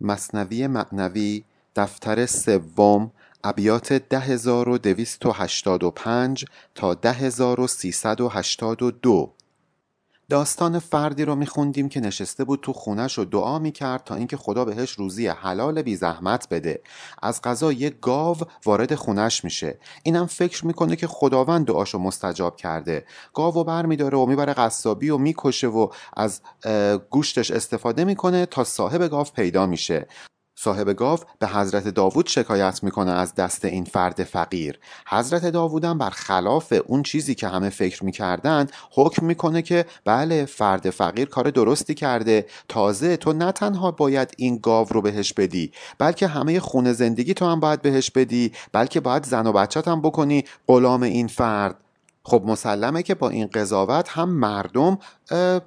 مصنوی معنوی دفتر سوم ابیات 10285 تا 10382 داستان فردی رو میخوندیم که نشسته بود تو خونش و دعا می‌کرد تا اینکه خدا بهش روزی حلال بی زحمت بده. از قضا یه گاو وارد خونش میشه. اینم فکر می‌کنه که خداوند دعاشو مستجاب کرده. گاو و بر میداره و می‌بره قصابی و می‌کشه و از گوشتش استفاده می‌کنه تا صاحب گاو پیدا میشه. صاحب گاو به حضرت داوود شکایت می‌کنه از دست این فرد فقیر. حضرت داوودم بر خلاف اون چیزی که همه فکر می‌کردن حکم می‌کنه که بله فرد فقیر کار درستی کرده. تازه تو نه تنها باید این گاو رو بهش بدی بلکه همه خونه زندگی تو هم باید بهش بدی بلکه باید زن و بچت هم بکنی غلام این فرد. خب مسلمه که با این قضاوت هم مردم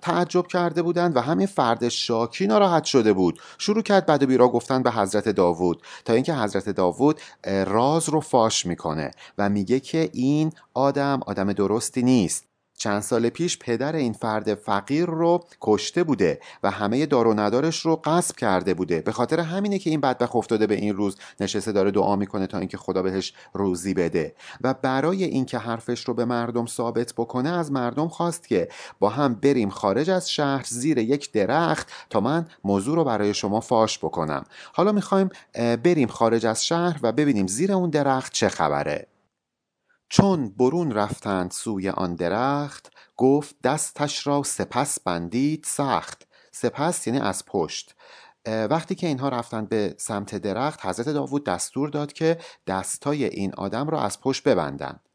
تعجب کرده بودند و همین فرد شاکی ناراحت شده بود. شروع کرد و بیرا گفتن به حضرت داوود. تا اینکه حضرت داوود راز رو فاش می‌کنه و میگه که این آدم آدم درستی نیست. چند سال پیش پدر این فرد فقیر رو کشته بوده و همه دار و ندارش رو غصب کرده بوده. به خاطر همینه که این بدبخت افتاده به این روز نشسته داره دعا می‌کنه تا اینکه خدا بهش روزی بده. و برای اینکه حرفش رو به مردم ثابت بکنه از مردم خواست که با هم بریم خارج از شهر زیر یک درخت تا من موضوع رو برای شما فاش بکنم. حالا می‌خوایم بریم خارج از شهر و ببینیم زیر اون درخت چه خبره. چون برون رفتند سوی آن درخت گفت دستش را سپس بندید سخت. سپس یعنی از پشت. وقتی که اینها رفتند به سمت درخت حضرت داوود دستور داد که دستای این آدم را از پشت ببندند.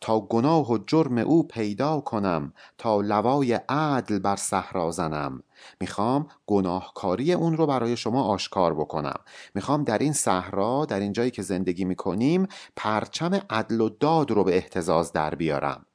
تا گناه و جرم او پیدا کنم تا لوای عدل بر صحرا زنم. می‌خوام گناهکاری اون رو برای شما آشکار بکنم. می‌خوام در این صحرا در این جایی که زندگی می‌کنیم پرچم عدل و داد رو به احتزاز در بیارم.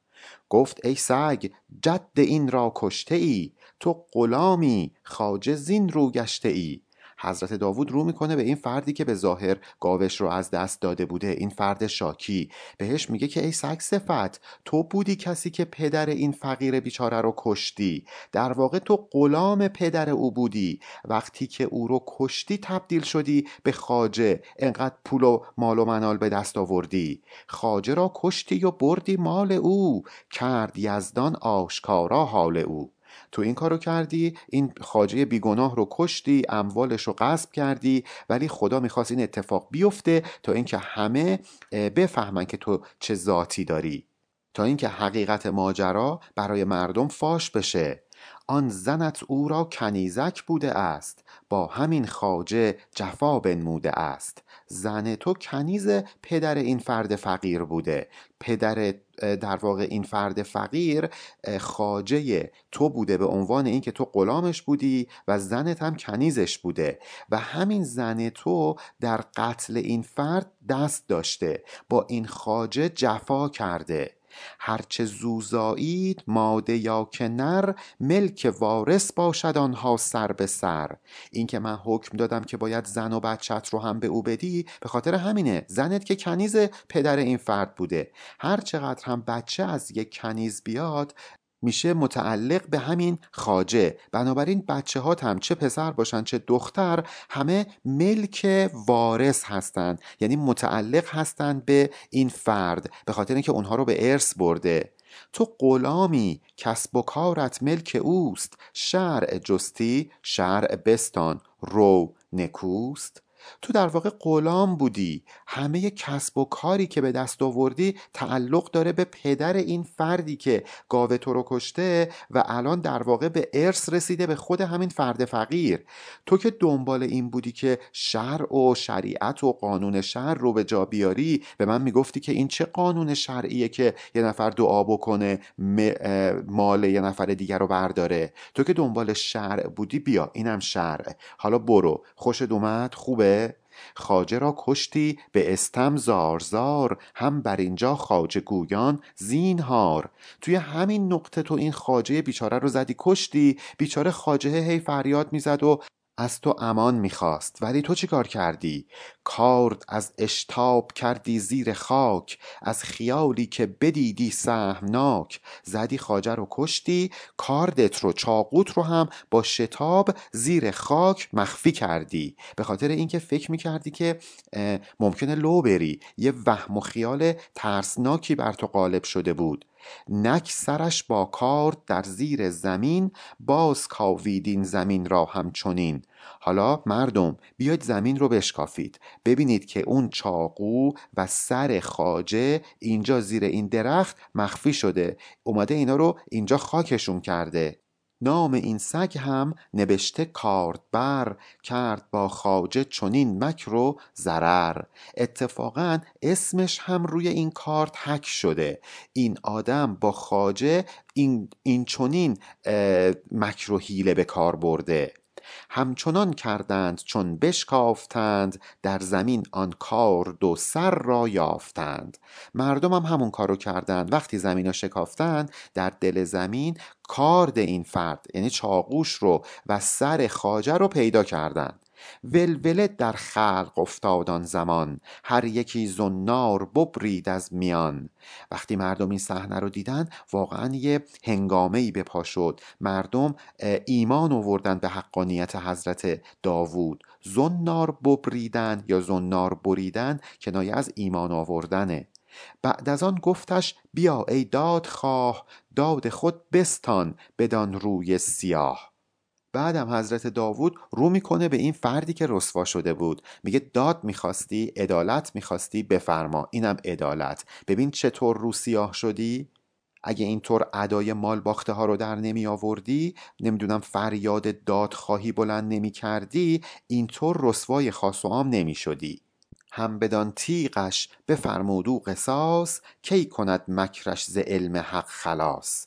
گفت ای سگ جد این را کشته ای تو غلامی خاجه زین رو گشته ای حضرت داوود رو می‌کنه به این فردی که به ظاهر گاوش رو از دست داده بوده این فرد شاکی. بهش میگه که ای سگ صفت تو بودی کسی که پدر این فقیر بیچاره رو کشتی. در واقع تو غلام پدر او بودی. وقتی که او رو کشتی تبدیل شدی به خاجه انقدر پول و مال و منال به دست آوردی. خاجه را کشتی و بردی مال او. کرد یزدان آشکارا حال او. تو این کارو کردی این خاجه بیگناه رو کشتی اموالش رو غصب کردی ولی خدا می‌خواست این اتفاق بیفته تا اینکه همه بفهمن که تو چه ذاتی داری. تا اینکه حقیقت ماجرا برای مردم فاش بشه. آن زنت او را کنیزک بوده است با همین خاجه جفا بنموده است. زن تو کنیز پدر این فرد فقیر بوده. پدر در واقع این فرد فقیر خاجه تو بوده به عنوان اینکه تو غلامش بودی و زنت هم کنیزش بوده. و همین زن تو در قتل این فرد دست داشته با این خاجه جفا کرده. هرچه زوزایید ماده یا که نر ملک وارث باشد آنها سر به سر. اینکه من حکم دادم که باید زن و بچت رو هم به او بدی به خاطر همینه. زنت که کنیز پدر این فرد بوده. هر چقدر هم بچه از یک کنیز بیاد میشه متعلق به همین خاجه. بنابراین بچه ها هم چه پسر باشن چه دختر همه ملک وارث هستند یعنی متعلق هستند به این فرد به خاطر اینکه اونها رو به ارث برده. تو غلامی کسب و کارت ملک اوست. شرع جستی شرع بستان. رو نکوست. تو در واقع غلام بودی. همه کسب و کاری که به دست آوردی تعلق داره به پدر این فردی که گاوه تو رو کشته و الان در واقع به ارث رسیده به خود همین فرد فقیر. تو که دنبال این بودی که شرع و شریعت و قانون شرع رو به جا بیاری. به من می‌گفتی که این چه قانون شرعیه که یه نفر دعا بکنه مال یه نفر دیگر رو برداره. تو که دنبال شرع بودی بیا اینم شرع. حالا برو. خوشت اومد؟ خوبه؟ خاجه را کشتی به استم زارزار هم بر اینجا خاجه گویان زینهار. توی همین نقطه تو این خاجه بیچاره رو زدی کشتی بیچاره خاجه هی فریاد می‌زد و از تو امان می‌خواست. ولی تو چی کار کردی؟ کارد از اشتاب کردی زیر خاک. از خیالی که بدیدی سهمناک. زدی خاجه رو کشتی. کاردت رو چاقوت رو هم با شتاب زیر خاک مخفی کردی. به خاطر اینکه فکر می‌کردی که ممکنه لو بری. یه وهم و خیال ترسناکی بر تو غالب شده بود. نک سرش با کار در زیر زمین باز کاویدین زمین را همچنین. حالا مردم بیاید زمین رو بشکافید. ببینید که اون چاقو و سر خاجه اینجا زیر این درخت مخفی شده. اومده اینا رو اینجا خاکشون کرده. نام این سگ هم نبشته کاردبر کرد با خاجه چنین مکر و ضرر. اتفاقا اسمش هم روی این کارت حک شده. این آدم با خاجه این, این چنین مکر و حیله به کار برده. همچنان کردند چون بشکافتند در زمین آن کار دو سر را یافتند. مردم هم همون کارو کردند. وقتی زمین را شکافتند در دل زمین کارد این فرد یعنی چاقوش رو و سر خاجه رو پیدا کردند ولوله در خلق افتاد زمان هر یکی زنار ببرید از میان. وقتی مردم این صحنه رو دیدن واقعا یه هنگامه ای به پا شد. مردم ایمان آوردن به حقانیت حضرت داوود. زنار ببریدن یا زنار بریدن کنایه از ایمان آوردنه. بعد از آن گفتش بیا ای دادخواه داد خود بستان بدان روی سیاه. بعدم حضرت داوود رو می‌کنه به این فردی که رسوا شده بود. میگه داد می‌خواستی عدالت می‌خواستی بفرما. اینم عدالت. ببین چطور رو سیاه شدی. اگه اینطور ادای مال باخته ها رو در نمی آوردی نمی‌دونم فریاد داد خواهی بلند نمی کردی اینطور رسوای خاص و عام نمی شدی. هم بدان تیغش بفرمودو قصاص کی کند مکرش ز علم حق خلاص.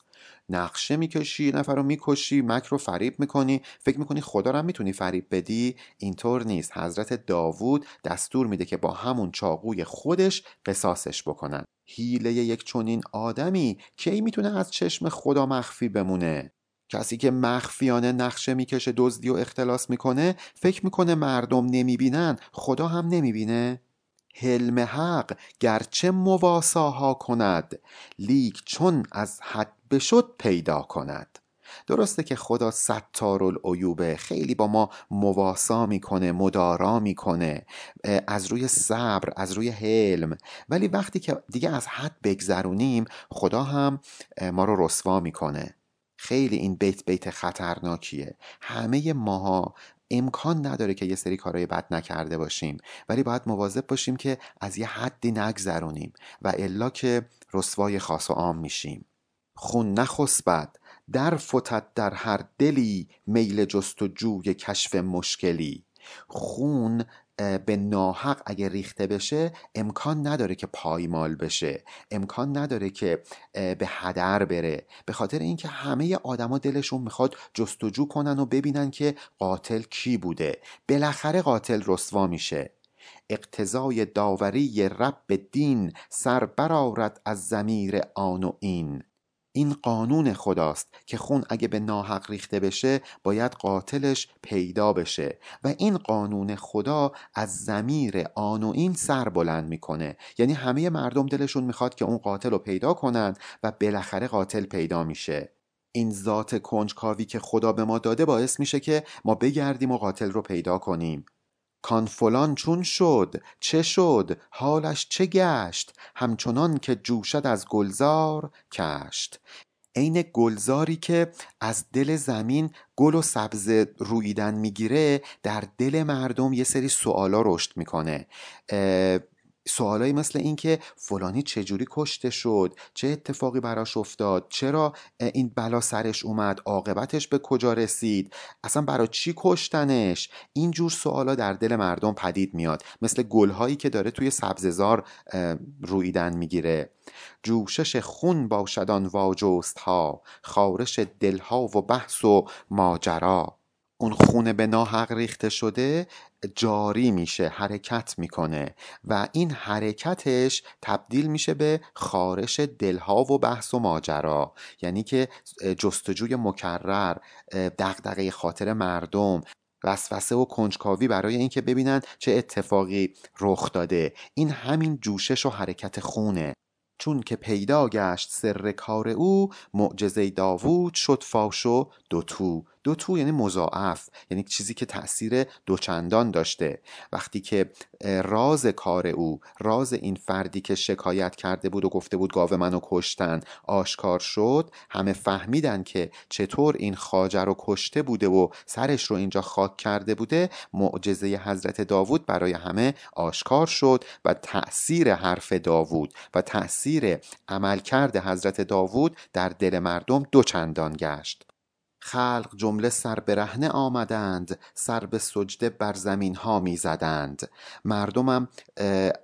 نقشه می‌کشی نفر رو می‌کشی مک رو فریب می‌کنی. فکر می‌کنی خدا رو می‌تونی فریب بدی؟ اینطور نیست. حضرت داوود دستور میده که با همون چاقوی خودش قصاصش بکنن. هیله یک چنین آدمی کی می‌تونه از چشم خدا مخفی بمونه؟ کسی که مخفیانه نقشه می‌کشه دزدی و اختلاس می‌کنه فکر می‌کنه مردم نمی‌بینن خدا هم نمی‌بینه. حلم حق گرچه مواساها کند لیک چون از حد بشد پیدا کند. درسته که خدا ستار العیوبه خیلی با ما مواسا می‌کنه مدارا می‌کنه از روی صبر از روی حلم. ولی وقتی که دیگه از حد بگذرونیم خدا هم ما رو رسوا می‌کنه. خیلی این بیت بیت خطرناکیه. همه ماها امکان نداره که یه سری کارهای بد نکرده باشیم ولی باید مواظب باشیم که از یه حدی نگذرونیم و الا که رسوای خاص و عام میشیم. خون نخسبد در فتد در هر دلی میل جست و جوی کشف مشکلی. خون به ناحق اگه ریخته بشه امکان نداره که پایمال بشه. امکان نداره که به هدر بره. به خاطر اینکه همه آدما دلشون می‌خواد جستجو کنن و ببینن که قاتل کی بوده. بالاخره قاتل رسوا میشه. اقتضای داوری رب دین سر برارد از زمیر آن و این. این قانون خداست که خون اگه به ناحق ریخته بشه باید قاتلش پیدا بشه. و این قانون خدا از زمیر آن و این سر بلند می‌کنه. یعنی همه مردم دلشون می‌خواد که اون قاتل رو پیدا کنن و بالاخره قاتل پیدا میشه. این ذات کنجکاوی که خدا به ما داده باعث میشه که ما بگردیم و قاتل رو پیدا کنیم. کان فلان چون شد چه شد حالش چه گشت همچنان که جوشد از گلزار کشت. عین گلزاری که از دل زمین گل و سبز رویدن می‌گیره در دل مردم یه سری سوالا رشد می‌کنه. سوالایی مثل اینکه فلانی چجوری کشته شد چه اتفاقی براش افتاد چرا این بلا سرش اومد عاقبتش به کجا رسید اصلا برای چی کشتنش؟ این جور سوالا در دل مردم پدید میاد مثل گلهایی که داره توی سبززار رویدن می‌گیره. جوشش خون باشدان واجست ها خارش دلها و بحث و ماجرا. اون خونه به ناحق ریخته شده جاری میشه حرکت می‌کنه و این حرکتش تبدیل میشه به خارش دلها و بحث و ماجرا. یعنی که جستجوی مکرر دغدغه خاطر مردم وسوسه و کنجکاوی برای اینکه ببینن چه اتفاقی رخ داده. این همین جوشش و حرکت خونه. چون که پیدا گشت سر کار او معجزه داوود شد فاش و دوتو. دو تو یعنی مضاعف یعنی چیزی که تاثیر دوچندان داشته. وقتی که راز کار او راز این فردی که شکایت کرده بود و گفته بود گاو منو کشتن آشکار شد همه فهمیدن که چطور این خاجر رو کشته بوده و سرش رو اینجا خاک کرده بوده معجزه حضرت داوود برای همه آشکار شد و تأثیر حرف داوود و تأثیر عملکرد حضرت داوود در دل مردم دوچندان گشت. خلق جمله سر برهنه آمدند سر به سجده بر زمین ها می زدند مردمم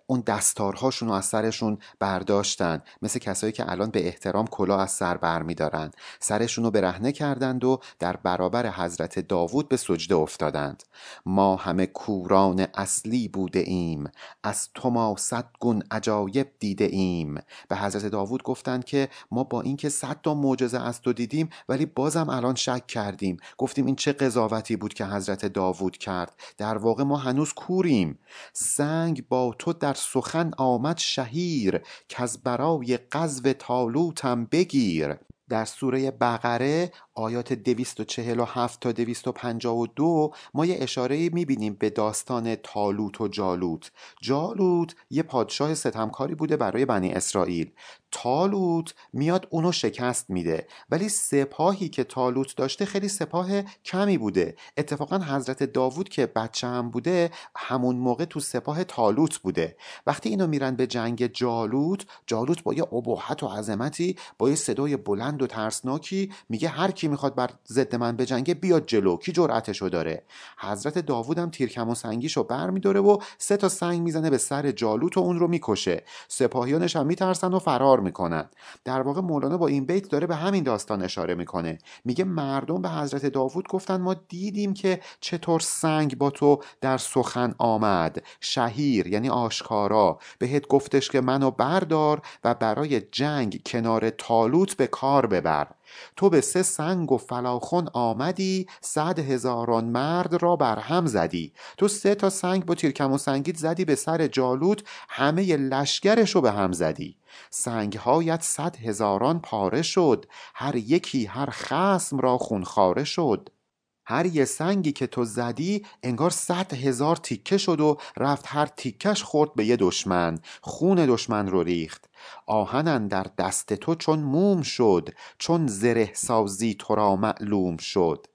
اون دستارهاشون رو از سرشون برداشتند مثل کسایی که الان به احترام کلا از سر بر می دارند سرشون رو برهنه کردند و در برابر حضرت داوود به سجده افتادند. ما همه کوران اصلی بوده ایم. از تو ما صد گون عجایب دیده ایم. به حضرت داوود گفتند که ما با اینکه صد تا معجزه از تو دیدیم ولی بازم الان شک کردیم. گفتیم این چه قضاوتی بود که حضرت داوود کرد؟ در واقع ما هنوز کوریم. سنگ با تو در سخن آمد شهیر که از برای قذف تالوتم بگیر. در سوره بقره آیات 247 تا 252 ما یه اشاره می‌بینیم به داستان تالوت و جالوت. جالوت یه پادشاه ستمکاری بوده برای بنی اسرائیل. تالوت میاد اونو شکست میده ولی سپاهی که تالوت داشته خیلی سپاه کمی بوده. اتفاقا حضرت داوود که بچه هم بوده همون موقع تو سپاه تالوت بوده. وقتی اینو میرن به جنگ جالوت جالوت با یه ابهت و عظمتی با یه صدای بلند و ترسناکی میگه هر کی می‌خواد بر ضد من بجنگه بیاد جلو. کی جرأتشو داره؟ حضرت داوود هم تیرکم و سنگیشو بر میداره و سه تا سنگ می‌زنه به سر جالوت و اون رو می‌کشه. سپاهیانش هم میترسن و فرار می‌کنن. در واقع مولانا با این بیت داره به همین داستان اشاره می‌کنه. میگه مردم به حضرت داوود گفتن ما دیدیم که چطور سنگ با تو در سخن آمد. شهیر یعنی آشکارا. بهت گفتش که منو بردار و برای جنگ کنار تالوت به کار ببر. تو به سه سنگ و فلاخون آمدی صد هزاران مرد را بر هم زدی. تو سه تا سنگ با تیرکم و سنگیت زدی به سر جالوت همه لشگرش رو به هم زدی. سنگهایت صد هزاران پاره شد هر یکی هر خسم را خونخواره شد. هر یه سنگی که تو زدی انگار صد هزار تیکه شد و رفت هر تیکش خورد به یه دشمن. خون دشمن رو ریخت. آهنن در دست تو چون موم شد چون زره سازی تو را معلوم شد.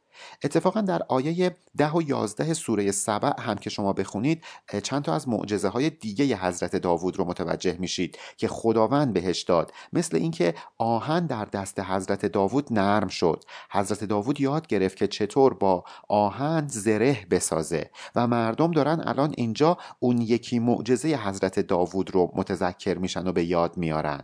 اتفاقا در آیه ده و یازده سوره سبع هم که شما بخونید چند تا از معجزه های دیگه حضرت داوود رو متوجه میشید که خداوند بهش داد. مثل اینکه آهن در دست حضرت داوود نرم شد. حضرت داوود یاد گرفت که چطور با آهن زره بسازه و مردم دارن الان اینجا اون یکی معجزه حضرت داوود رو متذکر میشن و به یاد میارن.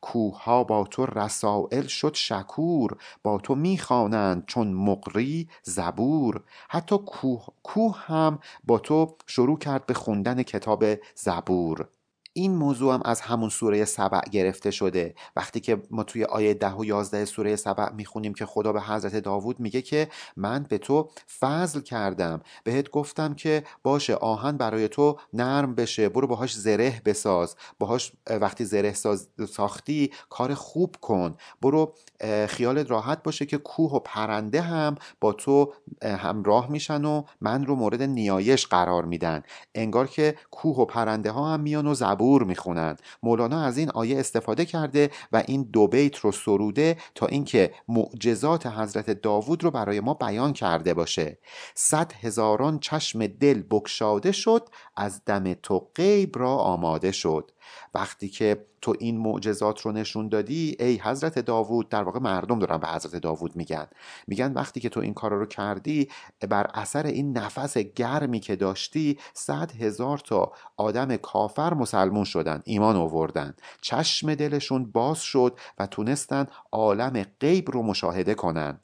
کوه با تو رسائل شد شکور با تو می‌خوانند چون مقری زبور. حتی کوه, کوه هم با تو شروع کرد به خوندن کتاب زبور. این موضوع هم از همون سوره سبع گرفته شده. وقتی که ما توی آیه ده و یازده سوره سبع می‌خونیم که خدا به حضرت داوود میگه که من به تو فضل کردم. بهت گفتم که باشه آهن برای تو نرم بشه برو باهاش زره بساز. باهاش وقتی زره ساختی کار خوب کن. برو خیالت راحت باشه که کوه و پرنده هم با تو همراه میشن و من رو مورد نیایش قرار میدن. انگار که کوه و پرنده ها هم میان و زبور زبور می‌خونند. مولانا از این آیه استفاده کرده و این دو بیت رو سروده تا اینکه معجزات حضرت داوود رو برای ما بیان کرده باشه. صد هزاران چشم دل بکشاده شد از دم تو غیب را آماده شد. وقتی که تو این معجزات رو نشون دادی ای حضرت داوود در واقع مردم دارن به حضرت داوود میگن. میگن وقتی که تو این کارا رو کردی بر اثر این نفس گرمی که داشتی صد هزار تا آدم کافر مسلمون شدن ایمان آوردن. چشم دلشون باز شد و تونستن عالم غیب رو مشاهده کنن.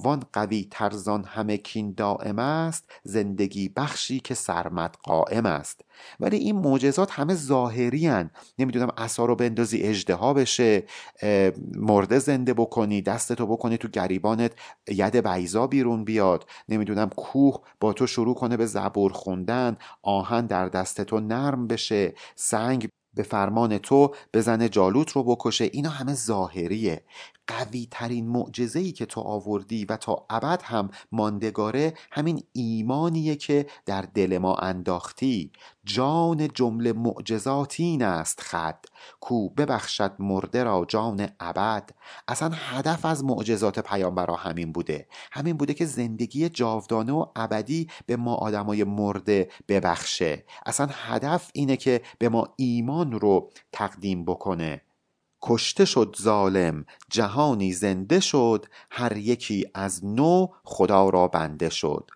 وان قوی ترزان همه کین دائم است زندگی بخشی که سرمد قائم است. ولی این معجزات همه ظاهری هن. نمی‌دونم اصا رو بندازی اجدها بشه مرده زنده بکنی دستتو بکنی تو گریبانت ید بیزا بیرون بیاد. نمی‌دونم کوه با تو شروع کنه به زبور خوندن آهن در دست تو نرم بشه سنگ به فرمان تو بزنه جالوت رو بکشه. اینا همه ظاهریه. قوی ترین معجزه ای که تو آوردی و تا ابد هم ماندگاره همین ایمانیه که در دل ما انداختی. جان جمله معجزات این است خد کو ببخشد مرده را جان ابد. اصلا هدف از معجزات پیامبرا همین بوده. همین بوده که زندگی جاودانه و ابدی به ما آدمای مرده ببخشه. اصلا هدف اینه که به ما ایمان رو تقدیم بکنه. کشته شد ظالم جهانی زنده شد هر یکی از نو خدا را بنده شد.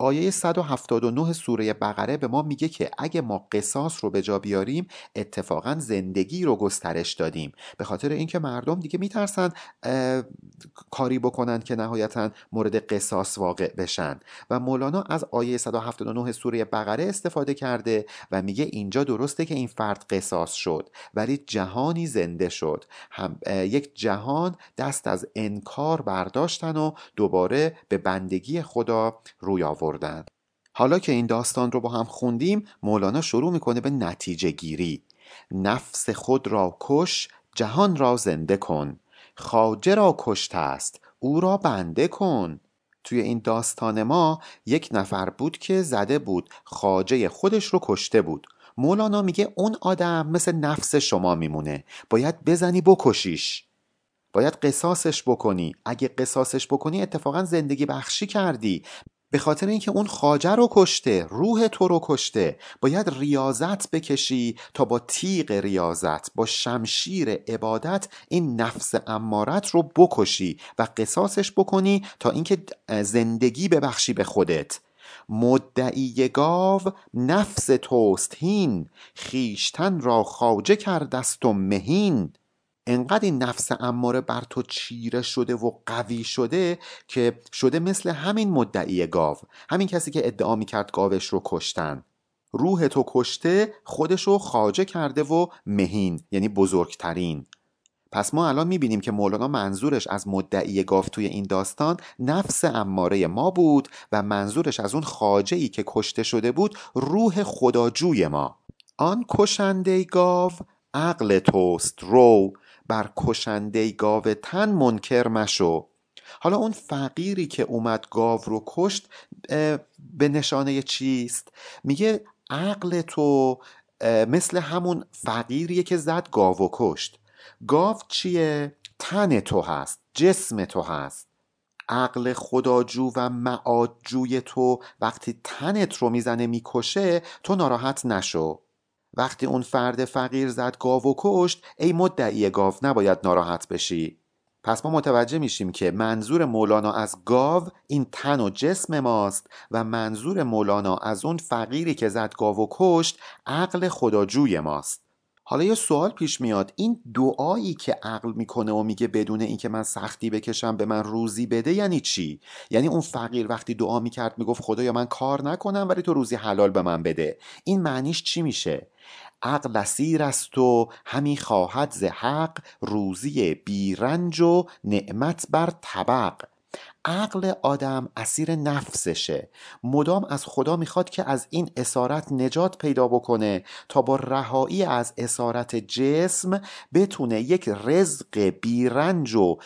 آیه 179 سوره بقره به ما میگه که اگه ما قصاص رو به جا بیاریم اتفاقا زندگی رو گسترش دادیم. به خاطر اینکه مردم دیگه میترسن کاری بکنن که نهایتا مورد قصاص واقع بشن. و مولانا از آیه 179 سوره بقره استفاده کرده و میگه اینجا درسته که این فرد قصاص شد ولی جهانی زنده شد. هم یک جهان دست از انکار برداشتن و دوباره به بندگی خدا روی آورد. حالا که این داستان رو با هم خوندیم مولانا شروع می‌کنه به نتیجه گیری نفس خود را کش جهان را زنده کن. خاجه را کشته است او را بنده کن. توی این داستان ما یک نفر بود که زده بود خاجه خودش رو کشته بود. مولانا میگه اون آدم مثل نفس شما میمونه. باید بزنی بکشیش. باید قصاصش بکنی. اگه قصاصش بکنی اتفاقا زندگی بخشی کردی. به خاطر اینکه اون خاجه رو کشته روح تو رو کشته باید ریاضت بکشی تا با تیغ ریاضت با شمشیر عبادت این نفس امارت رو بکشی و قصاصش بکنی تا اینکه زندگی ببخشی به خودت. مدعی گاو نفس توست هین. خیشتن را خاجه کردست و مهین. انقدر این نفس اماره بر تو چیره شده و قوی شده که شده مثل همین مدعی گاو همین کسی که ادعا می‌کرد گاوش رو کشتن. روح تو کشته خودش رو خاجه کرده و مهین یعنی بزرگترین. پس ما الان می‌بینیم که مولانا منظورش از مدعی گاو توی این داستان نفس اماره ما بود و منظورش از اون خاجه ای که کشته شده بود روح خداجوی ما. آن کشنده گاو عقل توست رو. بر کشنده گاو تن منکر مشو. حالا اون فقیری که اومد گاو رو کشت به نشانه چیست؟ میگه عقل تو مثل همون فقیریه که زد گاو و کشت. گاو چیه؟ تن تو هست جسم تو هست. عقل خداجو و معادجوی تو وقتی تنت رو می‌زنه می‌کشه تو ناراحت نشو. وقتی اون فرد فقیر زد گاو و کشت ای مدعی گاو نباید ناراحت بشی. پس ما متوجه میشیم که منظور مولانا از گاو این تن و جسم ماست و منظور مولانا از اون فقیری که زد گاو و کشت عقل خداجوی ماست. حالا یه سوال پیش میاد. این دعایی که عقل می‌کنه و میگه بدون اینکه من سختی بکشم به من روزی بده یعنی چی؟ یعنی اون فقیر وقتی دعا می‌کرد می‌گفت خدایا من کار نکنم ولی تو روزی حلال به من بده. این معنیش چی میشه؟ عقل اسیر است و همی خواهد ز حق روزی بیرنج و نعمت بر طبق. عقل آدم اسیر نفسشه. مدام از خدا می‌خواد که از این اسارت نجات پیدا بکنه تا با رهایی از اسارت جسم بتونه یک رزق بیرنج و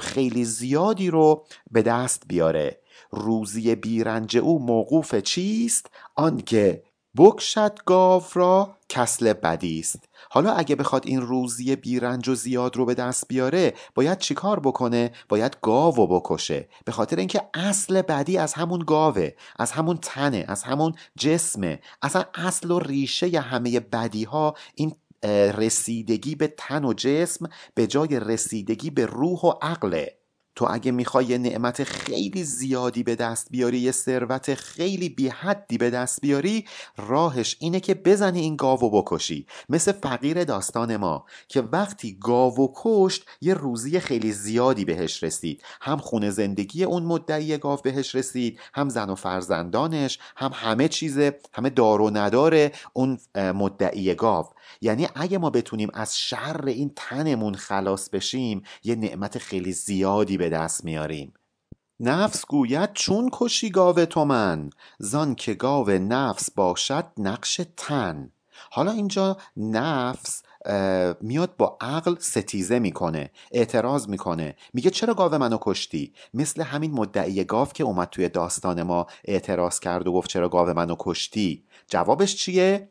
خیلی زیادی رو به دست بیاره. روزی بیرنج او موقوف چیست؟ آنکه بکشد گاو را کسل بدی است. حالا اگه بخواد این روزی بیرنج و زیاد رو به دست بیاره باید چیکار بکنه؟ باید گاو و بکشه. به خاطر اینکه اصل بدی از همون گاوه از همون تنه از همون جسمه. اصلا اصل و ریشه همه بدی ها این رسیدگی به تن و جسم به جای رسیدگی به روح و عقله. تو اگه می‌خوای یه نعمت خیلی زیادی به دست بیاری یه ثروت خیلی بی حدی به دست بیاری راهش اینه که بزنی این گاو بکشی. مثل فقیر داستان ما که وقتی گاو کشت یه روزی خیلی زیادی بهش رسید. هم خونه زندگی اون مدعی گاو بهش رسید هم زن و فرزندانش هم همه چیزه همه دار و نداره اون مدعی گاو. یعنی اگه ما بتونیم از شر این تنمون خلاص بشیم یه نعمت خیلی زیادی به دست میاریم. نفس گوید چون کشی گاو تو من زان که گاو نفس باشد نقش تن. حالا اینجا نفس میاد با عقل ستیزه می‌کنه اعتراض می‌کنه. میگه چرا گاو منو کشتی؟ مثل همین مدعی گاو که اومد توی داستان ما اعتراض کرد و گفت چرا گاو منو کشتی. جوابش چیه؟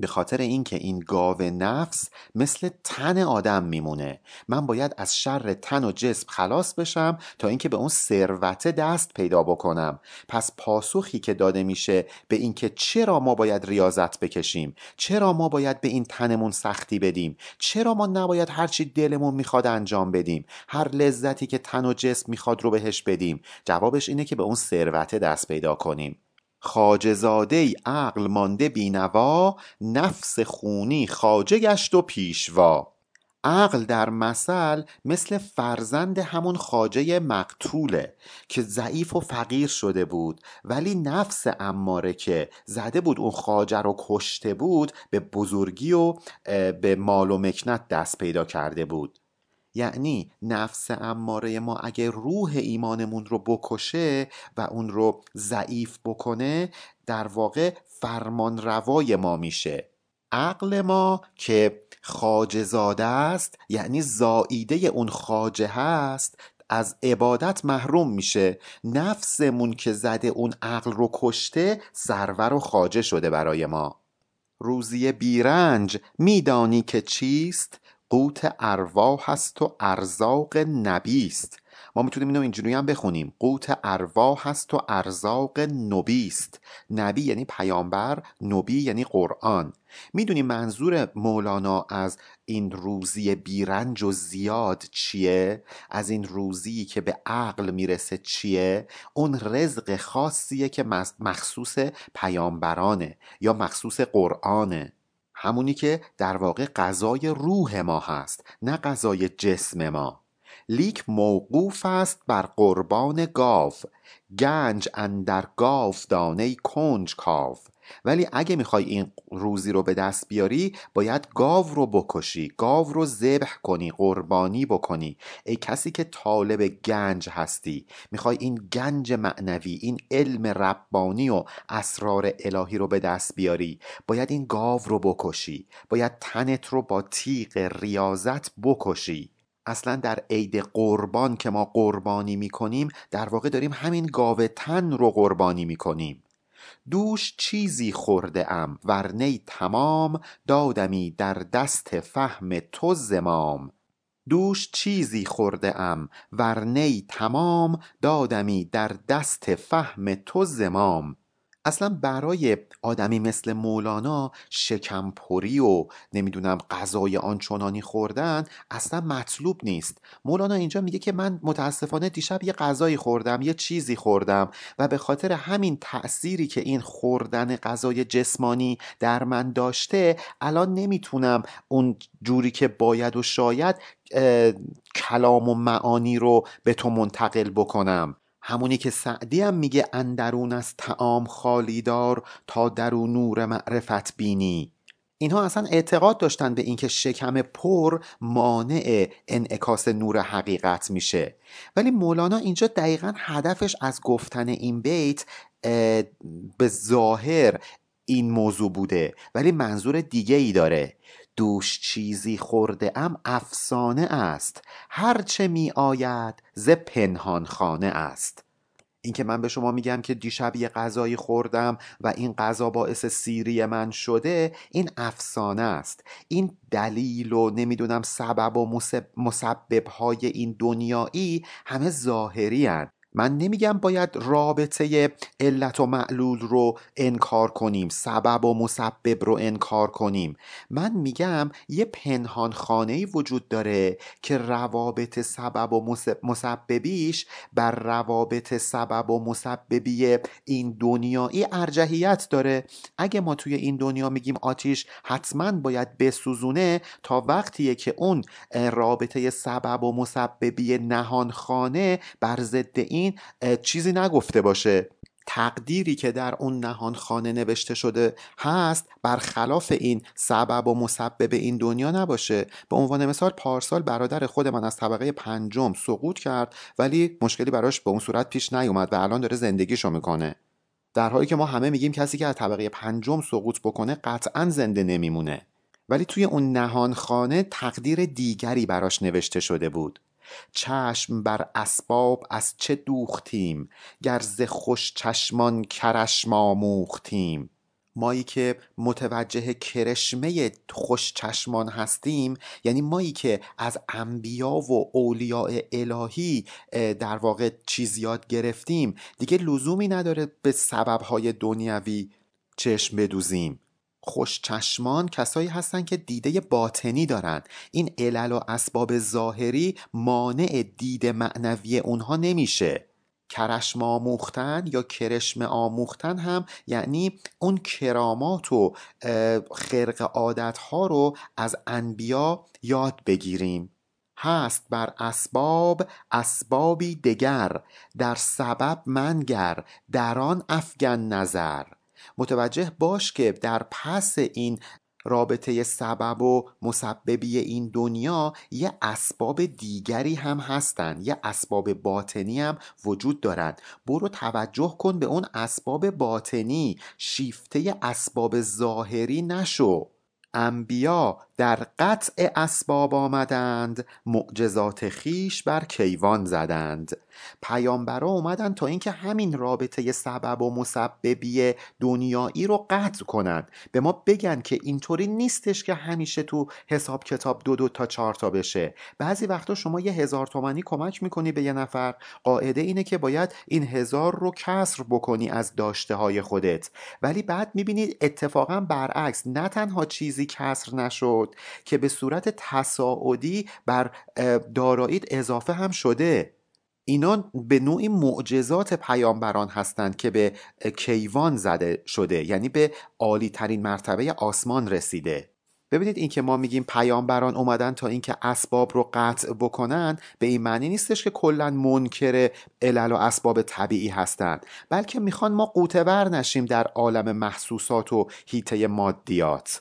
به خاطر اینکه این گاو نفس مثل تن آدم میمونه. من باید از شر تن و جسم خلاص بشم تا اینکه به اون ثروت دست پیدا بکنم. پس پاسخی که داده میشه به اینکه چرا ما باید ریاضت بکشیم؟ چرا ما باید به این تنمون سختی بدیم؟ چرا ما نباید هرچی دلمون می‌خواد انجام بدیم؟ هر لذتی که تن و جسم می‌خواد رو بهش بدیم. جوابش اینه که به اون ثروت دست پیدا کنیم. خاجزاده عقل مانده بینوا نفس خونی خاجه گشت و پیشوا. عقل در مثل مثل فرزند همون خاجه مقتوله که ضعیف و فقیر شده بود ولی نفس اماره که زده بود اون خاجه رو کشته بود به بزرگی و به مال و مکنت دست پیدا کرده بود. یعنی نفس اماره ما اگه روح ایمانمون رو بکشه و اون رو ضعیف بکنه در واقع فرمان روای ما میشه. عقل ما که خاجه زاده است یعنی زاییده اون خاجه هست از عبادت محروم میشه. نفسمون که زده اون عقل رو کشته سرور و خاجه شده برای ما. روزی بیرنج میدانی که چیست؟ قوت ارواح هست و ارزاق نبیست ما می‌تونیم اینو اینجوری هم بخونیم. قوت ارواح هست و ارزاق نبیست نبی یعنی پیامبر نبی یعنی قرآن. می‌دونیم منظور مولانا از این روزی بیرنج و زیاد چیه؟ از این روزی که به عقل می‌رسه چیه؟ اون رزق خاصیه که مخصوص پیامبرانه یا مخصوص قرآنه. همونی که در واقع غذای روح ما هست نه غذای جسم ما. لیک موقوف است بر قربان گاو. گنج اندر گاو دانه کنج کاو. ولی اگه می‌خوای این روزی رو به دست بیاری باید گاو رو بکشی. گاو رو ذبح کنی قربانی بکنی. ای کسی که طالب گنج هستی می‌خوای این گنج معنوی این علم ربانی و اسرار الهی رو به دست بیاری. باید این گاو رو بکشی. باید تنت رو با تیغ ریاضت بکشی. اصلا در عید قربان که ما قربانی می‌کنیم در واقع داریم همین گاو تن رو قربانی می‌کنیم. دوش چیزی خورده ام ورنی تمام دادمی در دست فهم تو زمام دوش چیزی خورده ام ورنی تمام دادمی در دست فهم تو زمام اصلا برای آدمی مثل مولانا شکمپری و نمی‌دونم غذای آنچنانی خوردن اصلا مطلوب نیست. مولانا اینجا میگه که من متاسفانه دیشب یه غذایی خوردم یه چیزی خوردم و به خاطر همین تأثیری که این خوردن غذای جسمانی در من داشته الان نمی‌تونم اون جوری که باید و شاید کلام و معانی رو به تو منتقل بکنم. همونی که سعدی هم میگه اندرون از تعام خالیدار تا درون نور معرفت بینی. اینها اصلا اعتقاد داشتن به اینکه شکم پر مانع انعکاس نور حقیقت میشه. ولی مولانا اینجا دقیقا هدفش از گفتن این بیت به ظاهر این موضوع بوده. ولی منظور دیگه ای داره. دوش چیزی خورده ام افسانه است. هرچه می آید ز پنهان خانه است. اینکه من به شما میگم که دیشب یه غذایی خوردم و این غذا باعث سیری من شده این افسانه است. این دلیل و نمی‌دونم سبب و مسبب های این دنیایی همه ظاهری هن. من نمیگم باید رابطه علت و معلول رو انکار کنیم سبب و مسبب رو انکار کنیم. من میگم یه پنهان خانه وجود داره که روابط سبب و مسببیش بر روابط سبب و مسببی این دنیایی ارجحیت داره. اگه ما توی این دنیا میگیم آتیش حتما باید بسوزونه تا وقتیه که اون رابطه سبب و مسببی نهان خانه بر ضد این چیزی نگفته باشه. تقدیری که در اون نهان خانه نوشته شده هست برخلاف این سبب و مسبب این دنیا نباشه. به عنوان مثال پارسال برادر خود من از طبقه پنجم سقوط کرد ولی مشکلی براش به اون صورت پیش نیومد و الان داره زندگیشو می‌کنه. در حالی که ما همه میگیم کسی که از طبقه پنجم سقوط بکنه قطعا زنده نمیمونه. ولی توی اون نهان خانه تقدیر دیگری براش نوشته شده بود. چشم بر اسباب از چه دوختیم گر ز خوش چشمان کرشم آموختیم مایی که متوجه کرشمه خوش چشمان هستیم یعنی مایی که از انبیا و اولیاء الهی در واقع چیز یاد گرفتیم. دیگه لزومی نداره به سببهای دنیوی چشم بدوزیم. خوش چشمان کسایی هستن که دیده باطنی دارن. این علل و اسباب ظاهری مانع دید معنوی اونها نمیشه. کرشم آموختن یا کرشم آموختن هم یعنی اون کرامات و خرق عادت ها رو از انبیا یاد بگیریم. هست بر اسباب اسبابی دگر در سبب منگر در آن افگن نظر. متوجه باش که در پس این رابطه سبب و مسببی این دنیا یه اسباب دیگری هم هستن. یه اسباب باطنی هم وجود دارند برو توجه کن به اون اسباب باطنی. شیفته اسباب ظاهری نشو. انبیا در قطع اسباب آمدند معجزات خیش بر کیوان زدند. پیامبرا اومدن تا اینکه همین رابطه سبب و مسببی دنیایی رو قطع کنند. به ما بگن که اینطوری نیستش که همیشه تو حساب کتاب دو دو تا چهار تا بشه. بعضی وقتا شما یه هزار تومنی کمک می‌کنی به یه نفر. قاعده اینه که باید این هزار رو کسر بکنی از داشته های خودت. ولی بعد می‌بینید اتفاقا برعکس نه تنها چیزی کسر نشد که به صورت تصاعدی بر داراییت اضافه هم شده. اینا به نوعی معجزات پیامبران هستند که به کیوان زده شده یعنی به عالی ترین مرتبه آسمان رسیده. ببینید اینکه ما میگیم پیامبران اومدن تا اینکه اسباب رو قطع بکنن به این معنی نیستش که کلا منکر علل و اسباب طبیعی هستند بلکه می‌خوان ما قوتور نشیم در عالم محسوسات و هیته مادیات.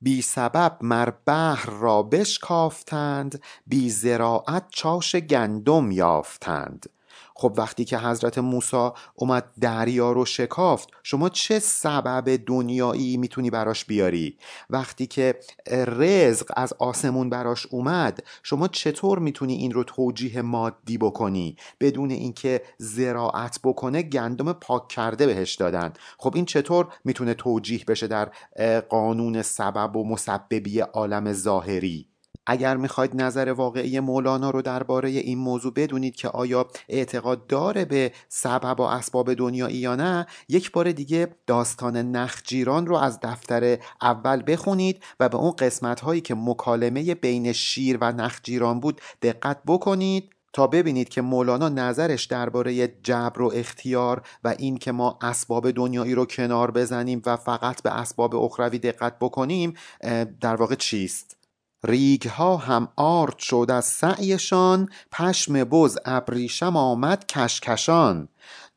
بی سبب مر بحر را بشکافتند بی زراعت چاش گندم یافتند. خب وقتی که حضرت موسی اومد دریا رو شکافت شما چه سبب دنیایی می‌تونی براش بیاری؟ وقتی که رزق از آسمون براش اومد شما چطور می‌تونی این رو توجیه مادی بکنی؟ بدون اینکه زراعت بکنه گندم پاک کرده بهش دادن. خب این چطور می‌تونه توجیه بشه در قانون سبب و مسببی عالم ظاهری؟ اگر می‌خواید نظر واقعی مولانا رو درباره این موضوع بدونید که آیا اعتقاد داره به سبب و اسباب دنیایی یا نه یک بار دیگه داستان نخجیران رو از دفتر اول بخونید و به اون قسمت هایی که مکالمه بین شیر و نخجیران بود دقت بکنید تا ببینید که مولانا نظرش درباره جبر و اختیار و این که ما اسباب دنیایی رو کنار بزنیم و فقط به اسباب اخروی دقت بکنیم در واقع چیست؟ ریگ ها هم آرد شد از سعیشان پشم بز ابریشم آمد کشکشان.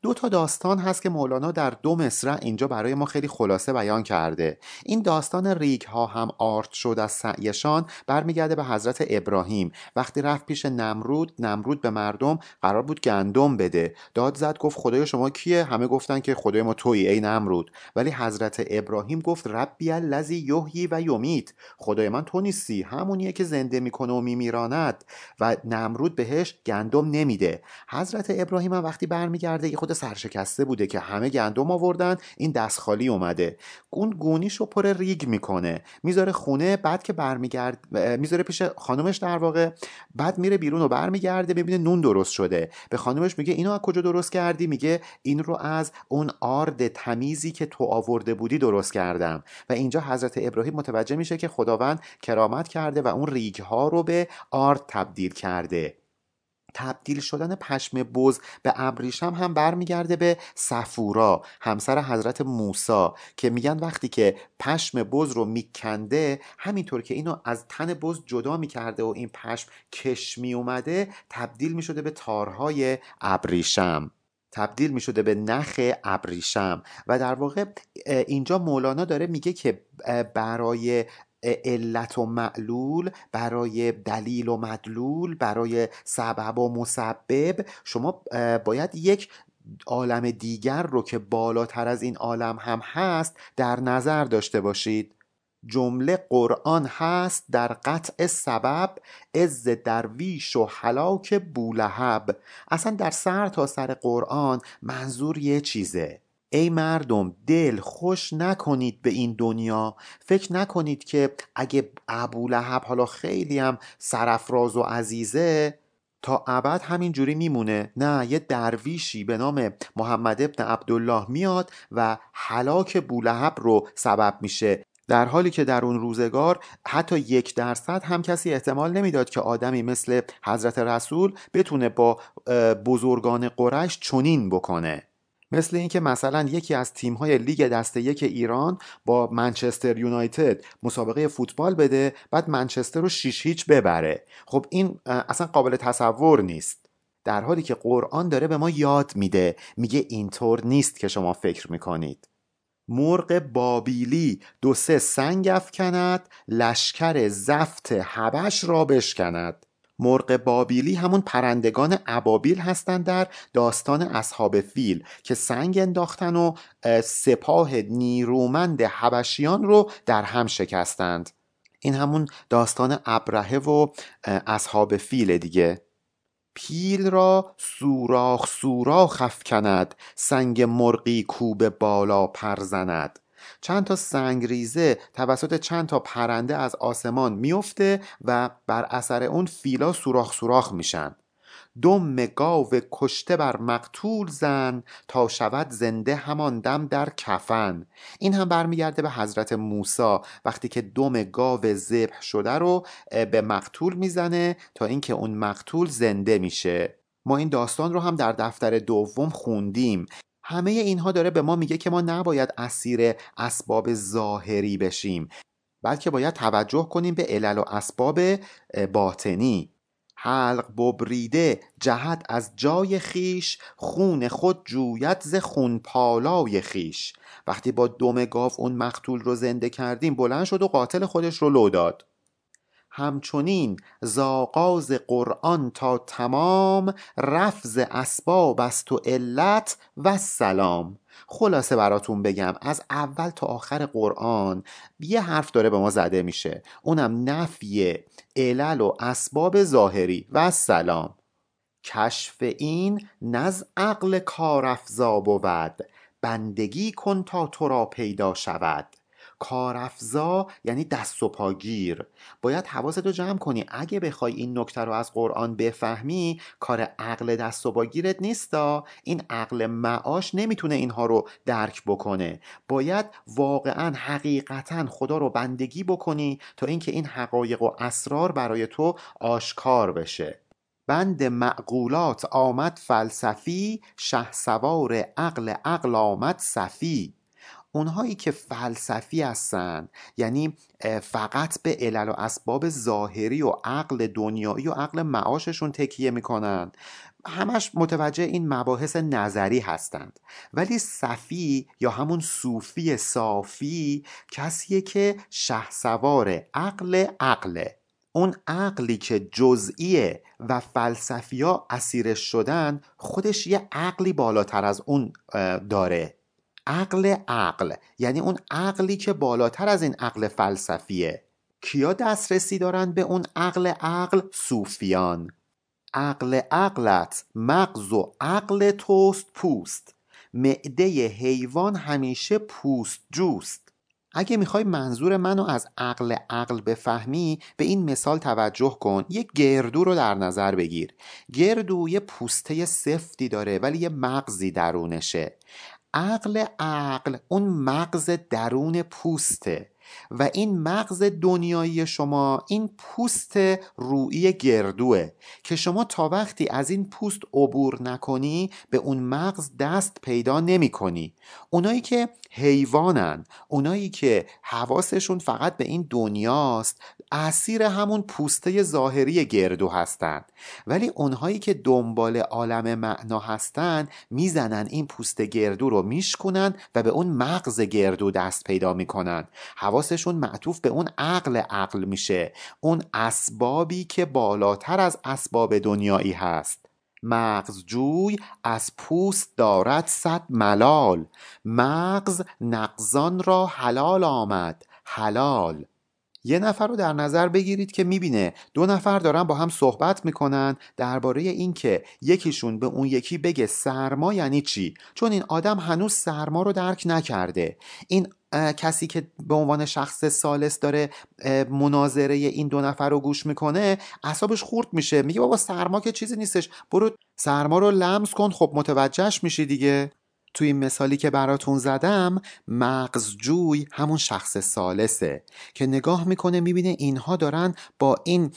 دو تا داستان هست که مولانا در دو مصرع اینجا برای ما خیلی خلاصه بیان کرده. این داستان ریگ ها هم آرد شد از سعیشان برمیگرده به حضرت ابراهیم. وقتی رفت پیش نمرود نمرود به مردم قرار بود گندم بده. داد زد گفت خدای شما کیه؟ همه گفتن که خدای ما تویی ای نمرود. ولی حضرت ابراهیم گفت ربی الذی یحیی و یمیت. خدای من تو نیستی همونیه که زنده می‌کنه و میمیراند. و نمرود بهش گندم نمیده. حضرت ابراهیم هم وقتی برمیگرده خود سرشکسته بوده که همه گندم آوردن این دست خالی اومده. اون گونیشو پر ریگ می‌کنه. می‌ذاره خونه بعد که برمیگرد می‌ذاره پیش خانومش در واقع بعد میره بیرون و برمیگرده ببینه نون درست شده. به خانومش میگه اینو از کجا درست کردی؟ میگه این رو از اون آرد تمیزی که تو آورده بودی درست کردم. و اینجا حضرت ابراهیم متوجه میشه که خداوند کرامت کرده و اون ریگ ها رو به آرد تبدیل کرده. تبدیل شدن پشم بز به ابریشم هم برمیگرده به سفورا همسر حضرت موسا که میگن وقتی که پشم بز رو میکنده همینطور که اینو از تن بز جدا می‌کرده و این پشم کش میومده تبدیل می‌شده به تارهای ابریشم. تبدیل می شده به نخ ابریشم. و در واقع اینجا مولانا داره میگه که برای علت و معلول برای دلیل و مدلول برای سبب و مسبب. شما باید یک عالم دیگر رو که بالاتر از این عالم هم هست در نظر داشته باشید. جمله قرآن هست در قطع سبب از درویش و حلاک بولهب. اصلا در سر تا سر قرآن منظور یه چیزه. ای مردم دل خوش نکنید به این دنیا. فکر نکنید که اگه ابولهب حالا خیلی هم سرفراز و عزیزه تا ابد همینجوری میمونه. نه یه درویشی به نام محمد ابن عبدالله میاد و حلاک بولهب رو سبب میشه. در حالی که در اون روزگار حتی یک درصد هم کسی احتمال نمی‌داد که آدمی مثل حضرت رسول بتونه با بزرگان قرش چنین بکنه. مثل اینکه مثلا یکی از تیم‌های لیگ دسته یک ایران با منچستر یونایتد مسابقه فوتبال بده بعد منچستر رو 6 هیچ ببره. خب این اصلا قابل تصور نیست. در حالی که قرآن داره به ما یاد میده میگه اینطور نیست که شما فکر می‌کنید. مرغ بابیلی دو سه سنگ افکند لشکر زفت حبش را بشکند. مرغ بابیلی همون پرندگان ابابیل هستند در داستان اصحاب فیل که سنگ انداختن و سپاه نیرومند حبشیان رو در هم شکستند. این همون داستان ابرهه و اصحاب فیل دیگه. پیل را سوراخ سوراخ افکند سنگ مرغی کوب بالا پرزند چند تا سنگریزه توسط چند تا پرنده از آسمان میفته و بر اثر اون فیلا سوراخ سوراخ میشن. دم گاو کشته بر مقتول زن تا شود زنده همان دم در کفن. این هم برمیگرده به حضرت موسی. وقتی که دم گاو ذبح شده رو به مقتول می‌زنه تا اینکه اون مقتول زنده میشه. ما این داستان رو هم در دفتر دوم خوندیم. همه اینها داره به ما میگه که ما نباید اسیر اسباب ظاهری بشیم بلکه باید توجه کنیم به علل و اسباب باطنی. حلق ببریده جهت از جای خیش خون خود جوید ز خون پالای خیش. وقتی با دم گاو اون مقتول رو زنده کردیم بلند شد و قاتل خودش رو لو داد. همچنین زاغاز قرآن تا تمام رفز اسباب است و علت و سلام. خلاصه براتون بگم از اول تا آخر قرآن یه حرف داره به ما زده میشه. اونم نفی علل و اسباب ظاهری و سلام. کشف این نز عقل کارافزا بود. بندگی کن تا تو را پیدا شود. کارافزا یعنی دست و پاگیر باید حواستو جمع کنی. اگه بخوای این نکته رو از قرآن بفهمی کار عقل دست و پاگیرت نیستا. این عقل معاش نمی‌تونه اینها رو درک بکنه. باید واقعا حقیقتا خدا رو بندگی بکنی تا اینکه این حقایق و اسرار برای تو آشکار بشه. بند معقولات آمد فلسفی شه سوار عقل عقل آمد صفی. اونهایی که فلسفی هستن یعنی فقط به علل و اسباب ظاهری و عقل دنیایی و عقل معاششون تکیه می‌کنن. همش متوجه این مباحث نظری هستند. ولی صفی یا همون صوفی صافی کسیه که شهسوار عقل عقله. اون عقلی که جزئیه و فلسفیا اسیرش شدن خودش یه عقلی بالاتر از اون داره. عقل عقل یعنی اون عقلی که بالاتر از این عقل فلسفیه. کیا دسترسی دارن به اون عقل عقل؟ صوفیان. عقل عقلت مغز و عقل توست پوست. معده حیوان همیشه پوست جوست. اگه می‌خوای منظور منو از عقل عقل بفهمی به این مثال توجه کن. یک گردو رو در نظر بگیر. گردو یه پوسته سفتی داره ولی یه مغزی درونشه. عقل عقل اون مغز درون پوسته. و این مغز دنیایی شما این پوست روئی گردوه که شما تا وقتی از این پوست عبور نکنی به اون مغز دست پیدا نمی کنی اونایی که حیوانن. اونایی که حواسشون فقط به این دنیاست اسیر همون پوسته ظاهری گردو هستند ولی اونهایی که دنبال عالم معنا هستن می‌زنن این پوست گردو رو میشکنن و به اون مغز گردو دست پیدا می‌کنن. حواسشون معطوف به اون عقل عقل میشه. اون اسبابی که بالاتر از اسباب دنیایی هست. مغزجوی از پوست دارد صد ملال. مغز نقزان را حلال آمد حلال. یه نفر رو در نظر بگیرید که می‌بینه. دو نفر دارن با هم صحبت می‌کنن درباره اینکه یکیشون به اون یکی بگه سرما یعنی چی؟ چون این آدم هنوز سرما رو درک نکرده. این کسی که به عنوان شخص سالس داره مناظره این دو نفر رو گوش می‌کنه اعصابش خورد میشه. میگه بابا سرما که چیزی نیستش. برو سرما رو لمس کن. خب متوجهش میشی دیگه. توی این مثالی که براتون زدم مغزجوی همون شخص سالسه که نگاه می‌کنه می‌بینه اینها دارن با این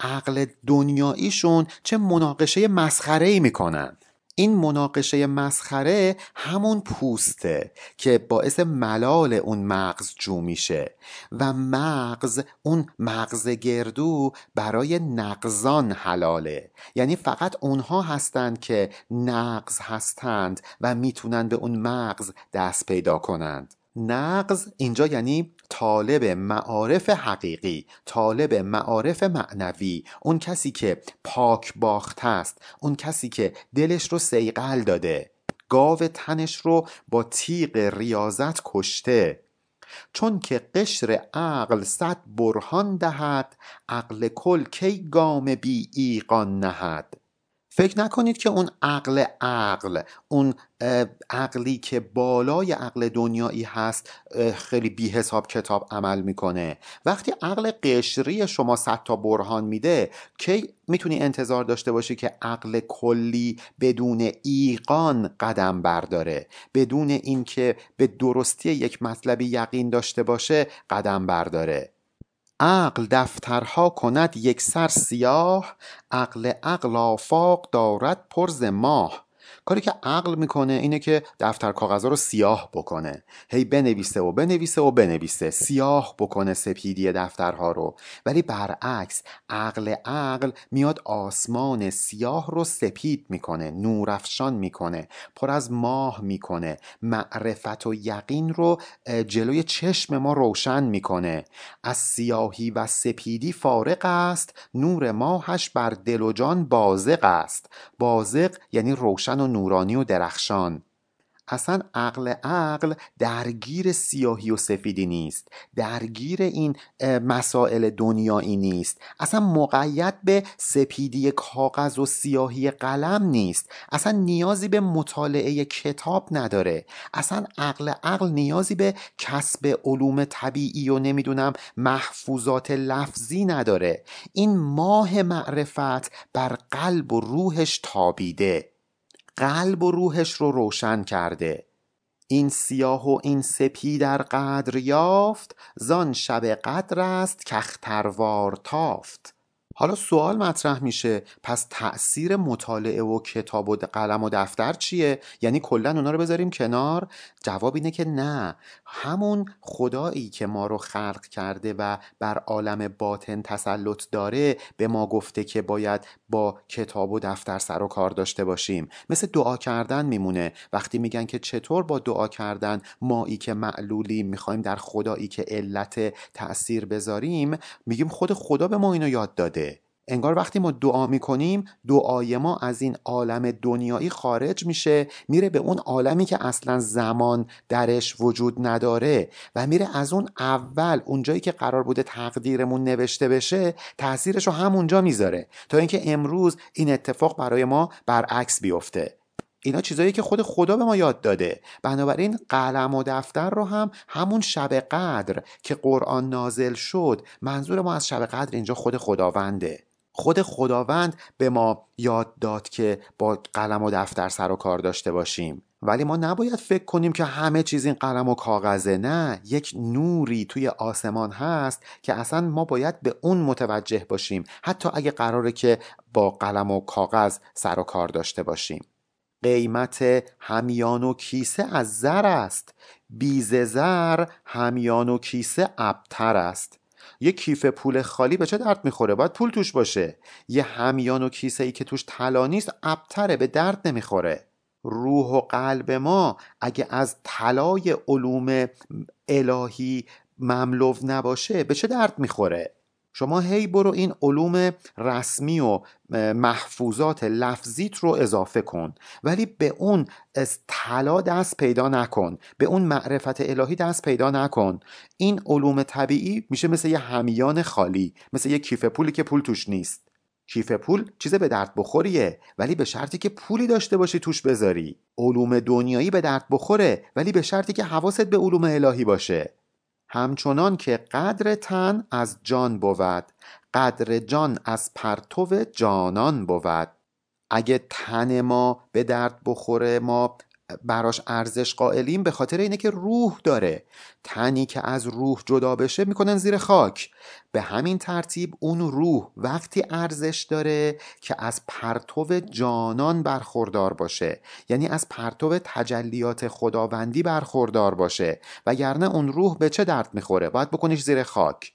عقل دنیاییشون چه مناقشه مسخره ای می‌کنن. این مناقشه مسخره همون پوسته که باعث ملال اون مغز جو میشه و مغز اون مغز گردو برای نقزان حلاله. یعنی فقط اونها هستند که نقز هستند و می‌تونن به اون مغز دست پیدا کنند. نقض اینجا یعنی طالب معارف حقیقی طالب معارف معنوی اون کسی که پاک باخت است اون کسی که دلش رو سیقل داده. گاو تنش رو با تیغ ریاضت کشته. چون که قشر عقل صد برهان دهد عقل کل کی گام بی ایقان نهد؟ فکر نکنید که اون عقل عقل اون عقلی که بالای عقل دنیایی هست خیلی بی حساب کتاب عمل می‌کنه. وقتی عقل قشری شما صد تا برهان میده کی می‌تونی انتظار داشته باشی که عقل کلی بدون ایقان قدم برداره؟ بدون اینکه به درستی یک مطلبی یقین داشته باشه قدم برداره. عقل دفترها کند یک سر سیاه عقل عقل آفاق دارد پرز ماه. کاری که عقل می‌کنه اینه که دفتر کاغذها رو سیاه بکنه. هی بنویسه و بنویسه و بنویسه. سیاه بکنه سپیدی دفترها رو. ولی برعکس عقل عقل میاد آسمان سیاه رو سپید می‌کنه نورافشان می‌کنه پر از ماه می‌کنه. معرفت و یقین رو جلوی چشم ما روشن می‌کنه. از سیاهی و سپیدی فارق است. نور ماهش بر دل و جان بازق است. بازق یعنی روشن و نورانی و درخشان. اصلا عقل عقل درگیر سیاهی و سفیدی نیست. درگیر این مسائل دنیایی نیست. اصلا مقید به سپیدی کاغذ و سیاهی قلم نیست. اصلا نیازی به مطالعه کتاب نداره. اصلا عقل عقل نیازی به کسب علوم طبیعی و نمی‌دونم محفوظات لفظی نداره. این ماه معرفت بر قلب و روحش تابیده. قلب و روحش رو روشن کرده. این سیاه و این سپی در قدر یافت زان شب قدر است کختروار تافت. حالا سوال مطرح میشه پس تاثیر مطالعه و کتاب و قلم و دفتر چیه؟ یعنی کلا اونا رو بذاریم کنار؟ جواب اینه که نه. همون خدایی که ما رو خلق کرده و بر عالم باطن تسلط داره به ما گفته که باید با کتاب و دفتر سر و کار داشته باشیم. مثل دعا کردن میمونه. وقتی میگن که چطور با دعا کردن مایی که معلولی می‌خوایم در خدایی که علت تاثیر بذاریم میگیم خود خدا به ما اینو یاد داده. انگار وقتی ما دعا می‌کنیم دعای ما از این عالم دنیایی خارج میشه میره به اون عالمی که اصلا زمان درش وجود نداره و میره از اون اول اونجایی که قرار بوده تقدیرمون نوشته بشه تاثیرش رو همونجا می‌ذاره تا اینکه امروز این اتفاق برای ما برعکس بیفته. اینا چیزایی که خود خدا به ما یاد داده. بنابراین قلم و دفتر رو هم همون شب قدر که قرآن نازل شد منظور ما از شب قدر اینجا خود خداونده. خود خداوند به ما یاد داد که با قلم و دفتر سر و کار داشته باشیم. ولی ما نباید فکر کنیم که همه چیز این قلم و کاغذه. نه یک نوری توی آسمان هست که اصلا ما باید به اون متوجه باشیم حتی اگه قراره که با قلم و کاغذ سر و کار داشته باشیم. قیمت همیان و کیسه از زر است. بیز زر همیان و کیسه ابتر است. یه کیف پول خالی به چه درد می‌خوره؟ باید پول توش باشه. یه همیان و کیسه ای که توش طلا نیست ابتره به درد نمی‌خوره. روح و قلب ما اگه از طلای علوم الهی مملو نباشه به چه درد می‌خوره؟ شما هی برو این علوم رسمی و محفوظات لفظیت رو اضافه کن ولی به اون از طلا دست پیدا نکن به اون معرفت الهی دست پیدا نکن. این علوم طبیعی میشه مثل یه همیان خالی مثل یه کیف پولی که پول توش نیست. کیف پول چیز به درد بخوریه ولی به شرطی که پولی داشته باشی توش بذاری. علوم دنیایی به درد بخوره ولی به شرطی که حواست به علوم الهی باشه. همچنان که قدر تن از جان بود قدر جان از پرتو جانان بود. اگه تن ما به درد بخوره ما براش ارزش قائلیم به خاطر اینه که روح داره. تنی که از روح جدا بشه می‌کنن زیر خاک. به همین ترتیب اون روح وقتی ارزش داره که از پرتو جانان برخوردار باشه. یعنی از پرتو تجلیات خداوندی برخوردار باشه. وگرنه اون روح به چه درد می‌خوره؟ باید بکنیش زیر خاک.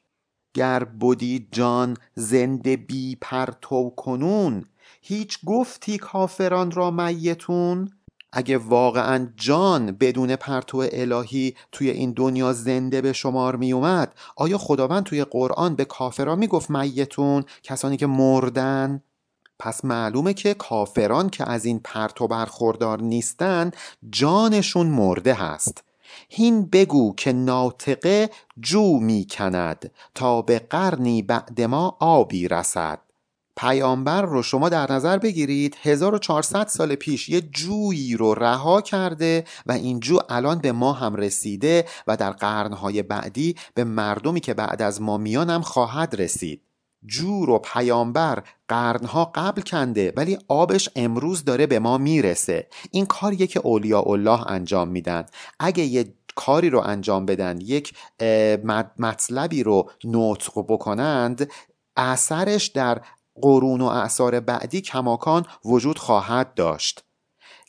گر بودی جان زنده بی پرتو کنون هیچ گفتی کافران را میتون؟ اگه واقعا جان بدون پرتو الهی توی این دنیا زنده به شمار می اومد آیا خداوند توی قرآن به کافران می‌گفت میتون کسانی که مردن؟ پس معلومه که کافران که از این پرتو برخوردار نیستن جانشون مرده هست. هین بگو که ناطقه جو می‌کند تا به قرنی بعد ما آبی رسد. پیامبر رو شما در نظر بگیرید 1400 سال پیش یه جویی رو رها کرده و این جو الان به ما هم رسیده و در قرنهای بعدی به مردمی که بعد از ما میان هم خواهد رسید. جو رو پیامبر قرنها قبل کنده ولی آبش امروز داره به ما می‌رسه. این کاریه که اولیاء الله انجام میدن. اگه یه کاری رو انجام بدن یک مطلبی رو نطق بکنند اثرش در قرون و اعثار بعدی کماکان وجود خواهد داشت.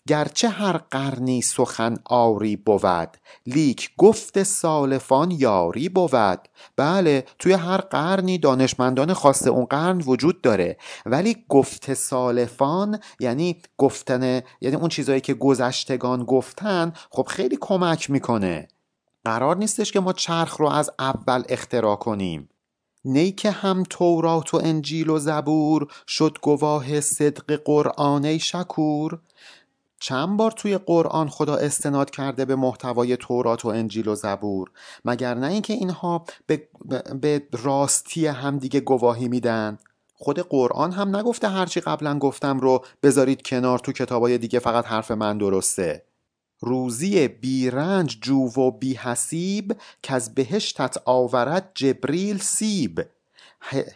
گرچه هر قرنی سخن آری بود لیک گفت سالفان یاری بود. بله توی هر قرنی دانشمندان خاص اون قرن وجود داره. ولی گفت سالفان یعنی گفتن یعنی اون چیزهایی که گذشتگان گفتن خب خیلی کمک می‌کنه. قرار نیستش که ما چرخ رو از اول اختراع کنیم. نی که هم تورات و انجیل و زبور شد گواه صدق قرآن شکور. چند بار توی قرآن خدا استناد کرده به محتوای تورات و انجیل و زبور مگر نه اینکه اینها به, به راستی همدیگه گواهی میدن؟ خود قرآن هم نگفته هرچی قبلا گفتم رو بذارید کنار تو کتابای دیگه فقط حرف من درسته. روزی بیرنج جو و بی حسیب که از بهشتت آورد جبریل سیب.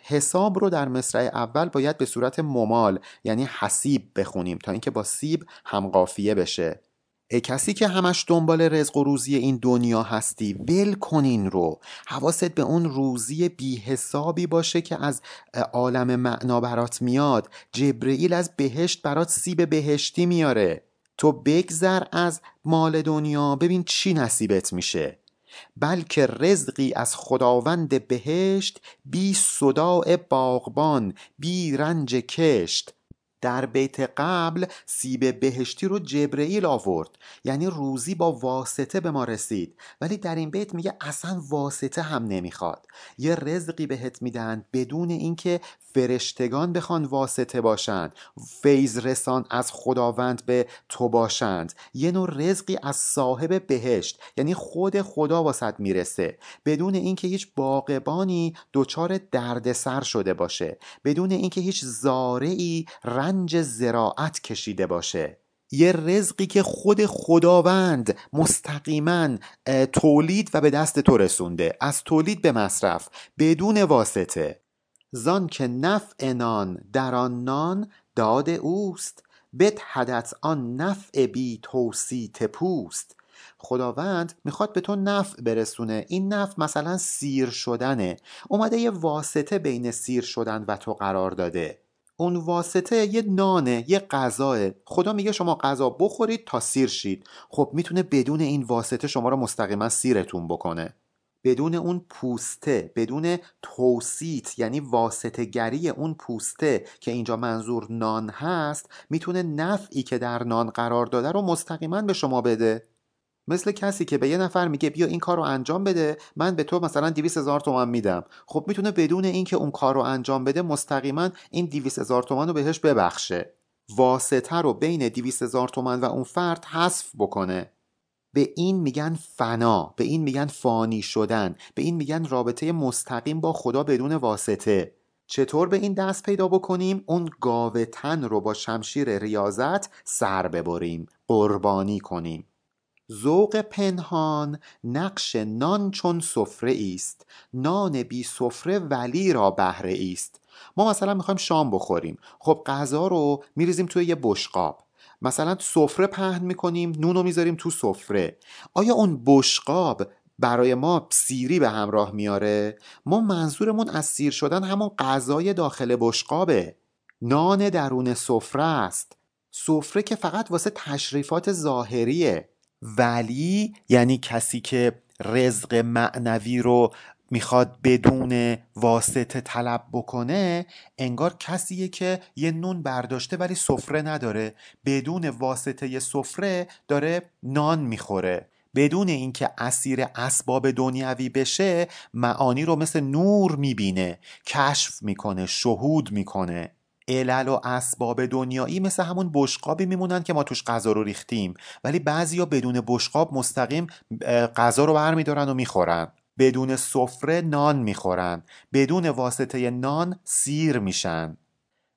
حساب رو در مصرع اول باید به صورت ممال یعنی حسیب بخونیم تا اینکه با سیب همقافیه بشه. ای کسی که همش دنبال رزق و روزی این دنیا هستی ول کنین رو. حواست به اون روزی بی حسابی باشه که از عالم معنا برات میاد. جبرئیل از بهشت برات سیب بهشتی میاره. تو بگذر از مال دنیا. ببین چی نصیبت میشه. بلکه رزقی از خداوند بهشت بی صداع باغبان بی رنج کشت. در بیت قبل سیب بهشتی رو جبرئیل آورد. یعنی روزی با واسطه به ما رسید. ولی در این بیت میگه اصلا واسطه هم نمی‌خواد. یه رزقی بهت میدن بدون اینکه فرشتگان بخوان واسطه باشند فیض رسان از خداوند به تو باشند. یه نوع رزقی از صاحب بهشت. یعنی خود خدا واسط می‌رسه. بدون اینکه هیچ باقبانی دچار دردسر شده باشه. بدون اینکه هیچ زارعی زراعت کشیده باشه. یه رزقی که خود خداوند مستقیما تولید و به دست تو رسونده. از تولید به مصرف بدون واسطه. زان که نفع نان در آن نان داد اوست. بدهدت آن نفع بی توسیت پوست. خداوند می‌خواد به تو نفع برسونه. این نفع مثلا سیر شدنه. اومده یه واسطه بین سیر شدن و تو قرار داده. اون واسطه یه نانه یه غذاه خدا میگه شما غذا بخورید تا سیر شید. خب می‌تونه بدون این واسطه شما رو مستقیما سیرتون بکنه. بدون اون پوسته بدون توسیت یعنی واسطه گری اون پوسته که اینجا منظور نان هست می‌تونه نفعی که در نان قرار داده رو مستقیما به شما بده. مثل کسی که به یه نفر میگه بیا این کار رو انجام بده من به تو مثلا 200 هزار تومن میدم. خب می‌تونه بدون اینکه اون کار رو انجام بده مستقیما این 200 هزار تومن رو بهش ببخشه. واسطه رو بین 200 هزار تومن و اون فرد حذف بکنه. به این میگن فنا به این میگن فانی شدن به این میگن رابطه مستقیم با خدا بدون واسطه. چطور به این دست پیدا بکنیم؟ اون گاوه تن رو با شمشیر ریاضت سر ببریم قربانی کنیم. ذوق پنهان نقش نان چون سفره است نان بی سفره ولی را بهره است ما مثلا می‌خوایم شام بخوریم. خب غذا رو میریزیم توی یه بشقاب. مثلا سفره پهن می‌کنیم نون رو می‌ذاریم تو سفره. آیا اون بشقاب برای ما سیری به همراه میاره؟ ما منظورمون از سیر شدن همون غذای داخل بشقابه. نان درون سفره است. سفره که فقط واسه تشریفات ظاهریه. ولی یعنی کسی که رزق معنوی رو می‌خواد بدون واسطه طلب بکنه انگار کسیه که یه نون برداشته ولی سفره نداره. بدون واسطه سفره داره نان می‌خوره. بدون اینکه اسیر اسباب دنیوی بشه معانی رو مثل نور می‌بینه کشف می‌کنه شهود می‌کنه. علل و اسباب دنیایی مثل همون بشقابی میمونن که ما توش غذا رو ریختیم. ولی بعضیا بدون بشقاب مستقیم غذا رو برمیدارن و می‌خورن. بدون سفره نان می‌خورن. بدون واسطه نان سیر میشن.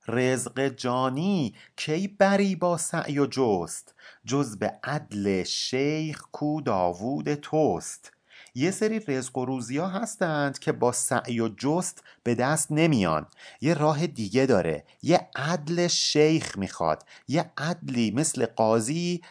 رزق جانی کی بری با سعی و جست؟ جز به عدل شیخ کو داوود توست. یه سری رزق و روزی ها هستند که با سعی و جست به دست نمیان. یه راه دیگه داره. یه عدل شیخ می‌خواد. یه عدلی مثل قاضی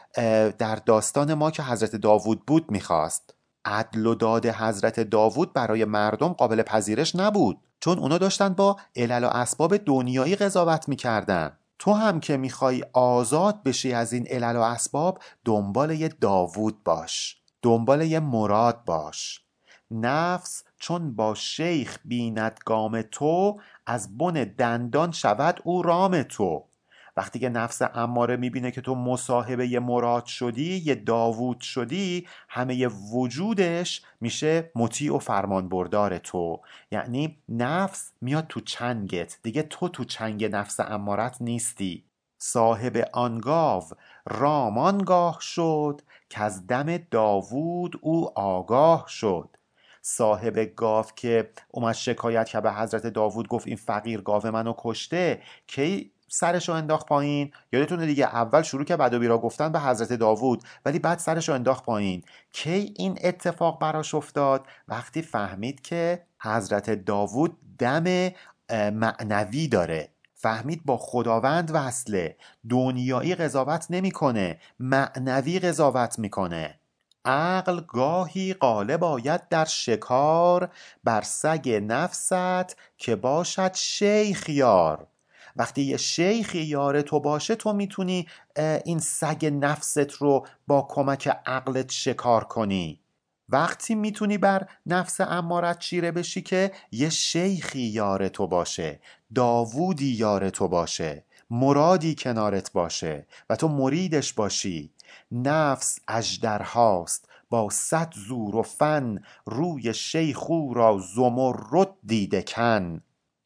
در داستان ما که حضرت داوود بود می‌خواست. عدل و داد حضرت داوود برای مردم قابل پذیرش نبود. چون اونا داشتن با علل و اسباب دنیایی قضاوت می‌کردن. تو هم که می‌خوای آزاد بشی از این علل و اسباب دنبال یه داوود باش. دنبال یه مراد باش. نفس چون با شیخ بیند گام تو از بن دندان شود او رام تو. وقتی که نفس اماره می‌بینه که تو مصاحبه یه مراد شدی یه داوود شدی همه ی وجودش میشه مطیع و فرمان بردار تو. یعنی نفس میاد تو چنگت. دیگه تو تو چنگ نفس امارت نیستی. صاحب آنگاو رام آنگاه شد که از دم داوود او آگاه شد. صاحب گاو که اومد شکایت که به حضرت داوود گفت این فقیر گاو منو کشته کی سرش رو انداخت پایین؟ یادتونه دیگه اول شروع که بد و بیرا گفتن به حضرت داوود ولی بعد سرش رو انداخت پایین. کی این اتفاق براش افتاد؟ وقتی فهمید که حضرت داوود دم معنوی داره. فهمید با خداوند وصله. دنیایی قضاوت نمی‌کنه معنوی قضاوت می‌کنه. عقل گاهی غالب آید در شکار بر سگ نفست که باشد شیخ یار. وقتی یه شیخی یار تو باشه تو می‌تونی این سگ نفست رو با کمک عقلت شکار کنی. وقتی می‌تونی بر نفس امارت چیره بشی که یه شیخی یار تو باشه داوودی یار تو باشه مرادی کنارت باشه و تو مریدش باشی. نفس اجدرهاست با صد زور و فن روی شیخو را زمرد دیده کن.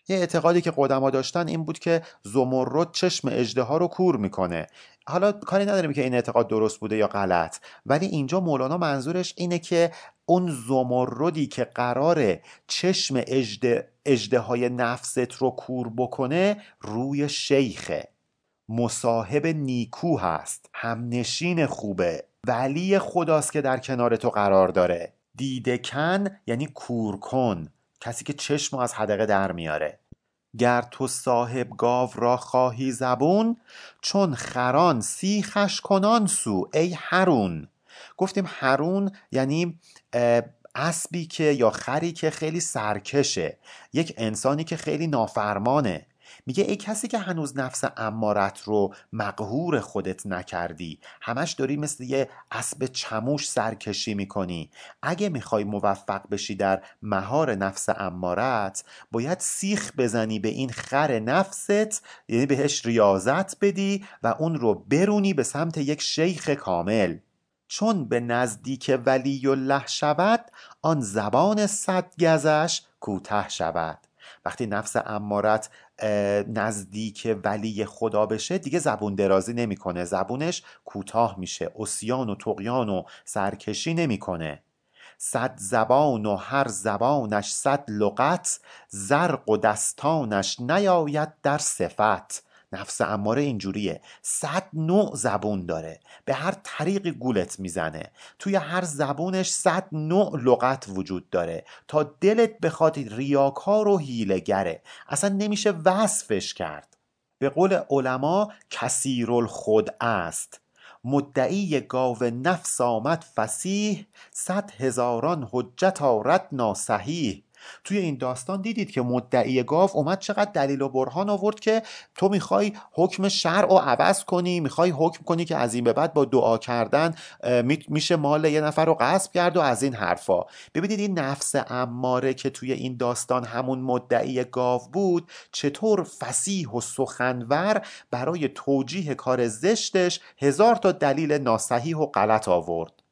یه اعتقادی که قدما داشتن این بود که زمرد چشم اجده رو کور می‌کنه. حالا کاری نداریم که این اعتقاد درست بوده یا غلط ولی اینجا مولانا منظورش اینه که اون زمردی که قراره چشم اجده, اجده های نفست رو کور بکنه روی شیخه. مصاحب نیکو هست همنشین خوبه ولی خداست که در کنار تو قرار داره. دیدکن یعنی کور کن کسی که چشم از حدقه در میاره. گر تو صاحب گاو را خواهی زبون چون خران سیخش کنان سو ای هرون گفتیم هرون یعنی اسبی که یا خری که خیلی سرکشه. یک انسانی که خیلی نافرمانه. میگه ای کسی که هنوز نفس امارت رو مقهور خودت نکردی همش داری مثل یه اسب چموش سرکشی می‌کنی. اگه می‌خوای موفق بشی در مهار نفس امارت باید سیخ بزنی به این خر نفست یعنی بهش ریاضت بدی و اون رو برونی به سمت یک شیخ کامل. چون به نزدیک ولی الله شود آن زبان صد گزش کوته شود. وقتی نفس امارت نزدیک ولی خدا بشه دیگه زبون درازی نمی‌کنه. زبونش کوتاه میشه. اسیان و تقیان و سرکشی نمی‌کنه. صد زبان و هر زبانش صد لغت زرق و دستانش نیاید در صفت. نفس اماره اینجوریه. صد نوع زبون داره. به هر طریقی گولت می‌زنه. توی هر زبونش صد نوع لغت وجود داره. تا دلت بخواد ریاکار و هیلگره اصلا نمیشه وصفش کرد. به قول علما کثیر الخود است. مدعی گاو نفس آمد فسیح صد هزاران حجت آرد ناسحیح. توی این داستان دیدید که مدعی گاو اومد چقدر دلیل و برهان آورد که تو می‌خوای حکم شرع رو عوض کنی می‌خوای حکم کنی که از این به بعد با دعا کردن میشه مال یه نفر رو غصب کرد و از این حرفا. ببینید این نفس اماره که توی این داستان همون مدعی گاو بود چطور فسیح و سخنور برای توجیه کار زشتش هزار تا دلیل ناسحیح و غلط آورد.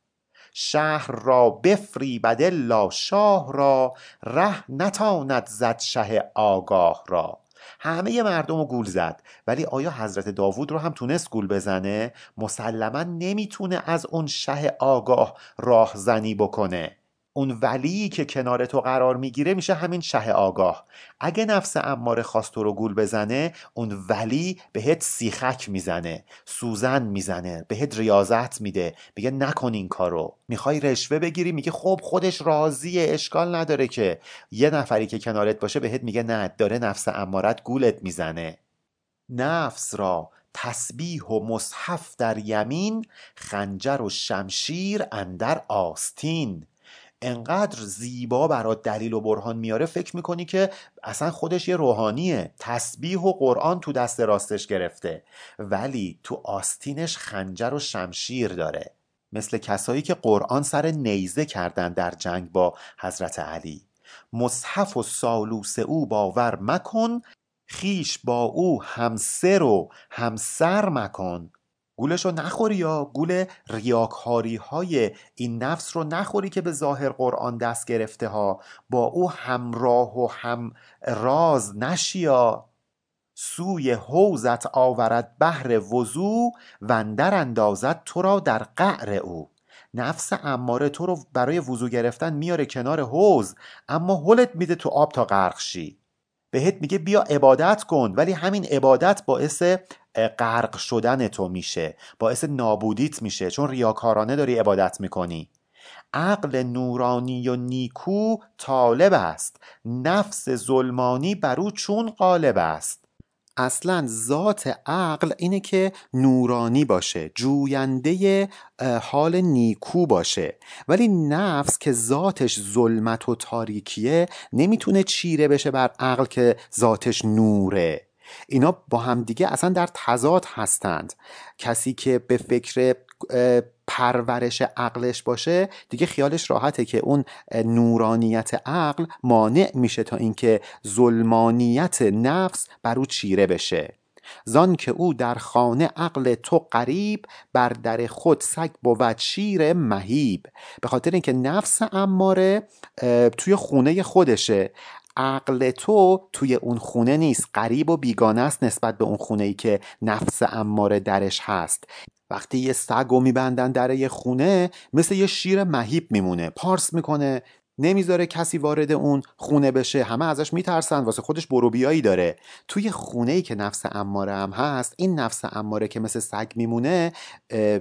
شهر را بفری بدلا شاه را ره نتاند زد شه آگاه را. همه مردم رو گول زد. ولی آیا حضرت داوود رو هم تونست گول بزنه؟ مسلما نمی‌تونه از اون شه آگاه راهزنی بکنه. اون ولی که کنار تو قرار می‌گیره میشه همین شه آگاه. اگه نفس اماره خواست تو رو گول بزنه اون ولی بهت سیخک می‌زنه سوزن می‌زنه بهت ریاضت میده. میگه نکن این کارو. می‌خوای رشوه بگیری؟ میگه خب خودش راضیه اشکال نداره که. یه نفری که کنارت باشه بهت میگه نه داره نفس امارت گولت می‌زنه. نفس را تسبیح و مصحف در یمین خنجر و شمشیر اندر آستین. انقدر زیبا برات دلیل و برهان میاره فکر می‌کنی که اصلا خودش یه روحانیه. تسبیح و قرآن تو دست راستش گرفته. ولی تو آستینش خنجر و شمشیر داره. مثل کسایی که قرآن سر نیزه کردن در جنگ با حضرت علی. مصحف و سالوس او باور مکن خیش با او همسر و همسر مکن. گولش رو نخوری یا گول ریاکاری های این نفس رو نخوری که به ظاهر قرآن دست گرفته ها با او همراه و هم راز نشیا سوی حوزت آورد بهر وضو وندر اندازد تو را در قعر او. نفس اماره تو رو برای وضو گرفتن میاره کنار حوز اما حلت میده تو آب تا غرق شی. بهت میگه بیا عبادت کن ولی همین عبادت باعث غرق شدن تو میشه باعث نابودیت میشه چون ریاکارانه داری عبادت می‌کنی. عقل نورانی و نیکو طالب است نفس ظلمانی بر او چون غالب است. اصلا ذات عقل اینه که نورانی باشه جوینده حال نیکو باشه. ولی نفس که ذاتش ظلمت و تاریکیه نمی‌تونه چیره بشه بر عقل که ذاتش نوره. اینا با همدیگه اصلا در تضاد هستند. کسی که به فکر پرورش عقلش باشه دیگه خیالش راحته که اون نورانیت عقل مانع میشه تا اینکه ظلمانیت نفس بر او چیره بشه. زان که او در خانه عقل تو قریب بر در خود سگ بود شیر مهیب. به خاطر اینکه نفس اماره توی خونه خودشه. عقل تو توی اون خونه نیست. قریب و بیگانه است نسبت به اون خونه ای که نفس اماره درش هست. وقتی یه سگ رو میبندن در یه خونه مثل یه شیر مهیب میمونه. پارس می‌کنه نمی‌ذاره کسی وارد اون خونه بشه. همه ازش میترسن. واسه خودش بروبیایی داره. توی خونه ای که نفس اماره هم هست این نفس اماره که مثل سگ میمونه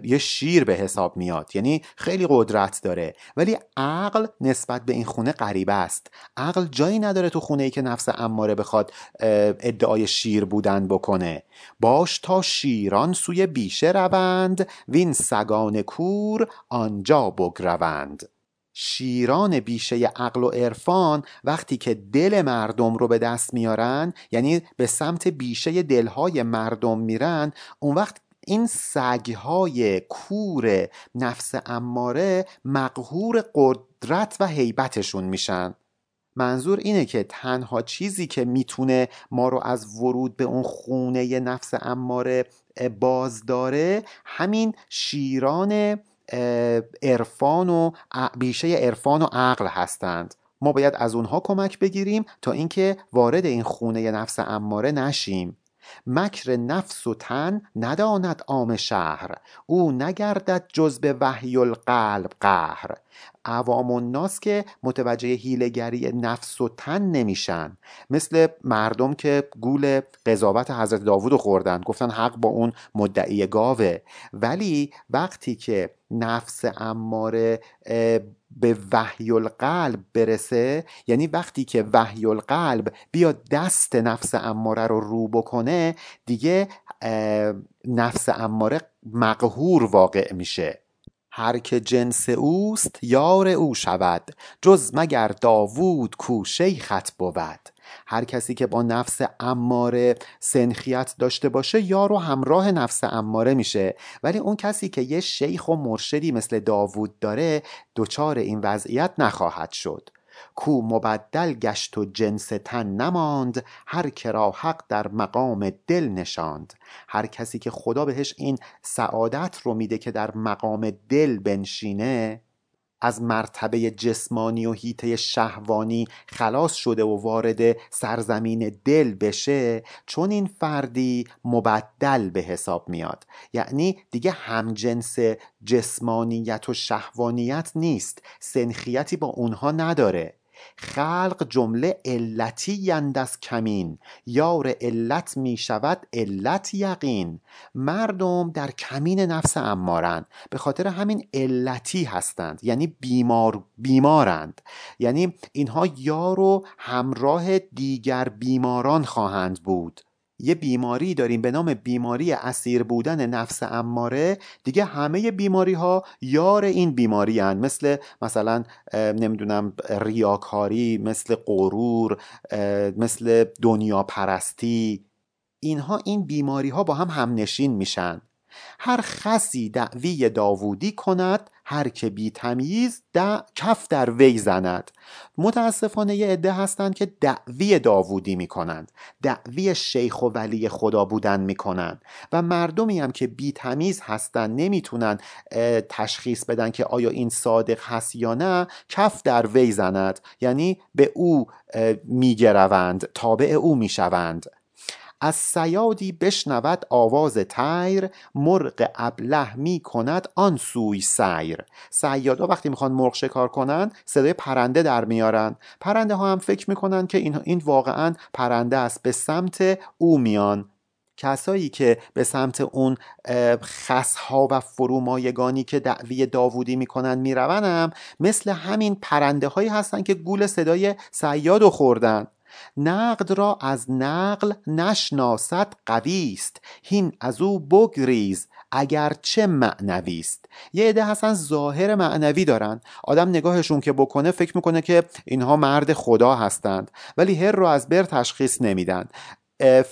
یه شیر به حساب میاد. یعنی خیلی قدرت داره. ولی عقل نسبت به این خونه غریبه است. عقل جایی نداره تو خونه ای که نفس اماره بخواد ادعای شیر بودن بکنه. باش تا شیران سوی بیشه روند وین سگان کور آنجا بگروند. شیران بیشه عقل و عرفان وقتی که دل مردم رو به دست میارن یعنی به سمت بیشه دلهای مردم میرن اون وقت این سگهای کور نفس اماره مقهور قدرت و حیبتشون میشن. منظور اینه که تنها چیزی که می‌تونه ما رو از ورود به اون خونه نفس اماره باز داره همین شیران عرفان و بیشه عرفان و عقل هستند. ما باید از اونها کمک بگیریم تا اینکه وارد این خونه نفس اماره نشیم. مکر نفس و تن نداند عام شهر. او نگردد جز به وحی القلب قهر. عوام الناس که متوجه هیلگری نفس و تن نمیشن. مثل مردم که گول قضاوت حضرت داوود خوردن. گفتن حق با اون مدعی گاوه. ولی وقتی که نفس اماره به وحی القلب برسه یعنی وقتی که وحی القلب بیاد دست نفس اماره رو رو بکنه دیگه نفس اماره مقهور واقع میشه. هر که جنس اوست یار او شود جز مگر داوود کو شیخت بود. هر کسی که با نفس اماره سنخیت داشته باشه یار و همراه نفس اماره میشه. ولی اون کسی که یه شیخ و مرشدی مثل داوود داره دچار این وضعیت نخواهد شد. کو مبدل گشت و جنس تن نماند هر که حق در مقام دل نشاند. هر کسی که خدا بهش این سعادت رو میده که در مقام دل بنشینه از مرتبه جسمانی و هیته شهوانی خلاص شده و وارد سرزمین دل بشه چون این فردی مبدل به حساب میاد. یعنی دیگه همجنس جسمانیت و شهوانیت نیست. سنخیتی با اونها نداره. خلق جمله علتی یند از کمین. یار علت می شود علت یقین. مردم در کمین نفس امارند. به خاطر همین علتی هستند. یعنی بیمار بیمارند. یعنی اینها یار و همراه دیگر بیماران خواهند بود. یه بیماری داریم به نام بیماری اسیر بودن نفس اماره. دیگه همه بیماری ها یار این بیماری هن. مثل مثلا نمی‌دونم ریاکاری مثل غرور مثل دنیا پرستی. اینها این بیماری ها با هم همنشین میشن. هر خسی دعوی داوودی کند هر که بی تمیز کف در وی زند. متاسفانه یه عده هستند که دعوی داوودی می‌کنند. دعوی شیخ و ولی خدا بودن می‌کنند. و مردمی هم که بی تمیز هستند نمی‌تونن تشخیص بدن که آیا این صادق هست یا نه کف در وی زند. یعنی به او میگروند تابع او می‌شوند. از سیادی بشنود آواز تیر مرغ ابله می کند آن سوی سیر. سیادا وقتی می‌خوان مرغ شکار کنن صدای پرنده در میارن. پرنده ها هم فکر می‌کنن که این, این واقعا پرنده است به سمت او میان. کسایی که به سمت اون خسها و فرومایگانی که دعوی داوودی می‌کنن میرونم مثل همین پرنده هایی هستن که گول صدای سیاد خوردن. نقد را از نقل نشناسد قوی است. هین از او بگریز چه معنوی است. یه عده هستن ظاهر معنوی دارن. آدم نگاهشون که بکنه فکر می‌کنه که اینها مرد خدا هستند ولی هر رو از بر تشخیص نمیدن.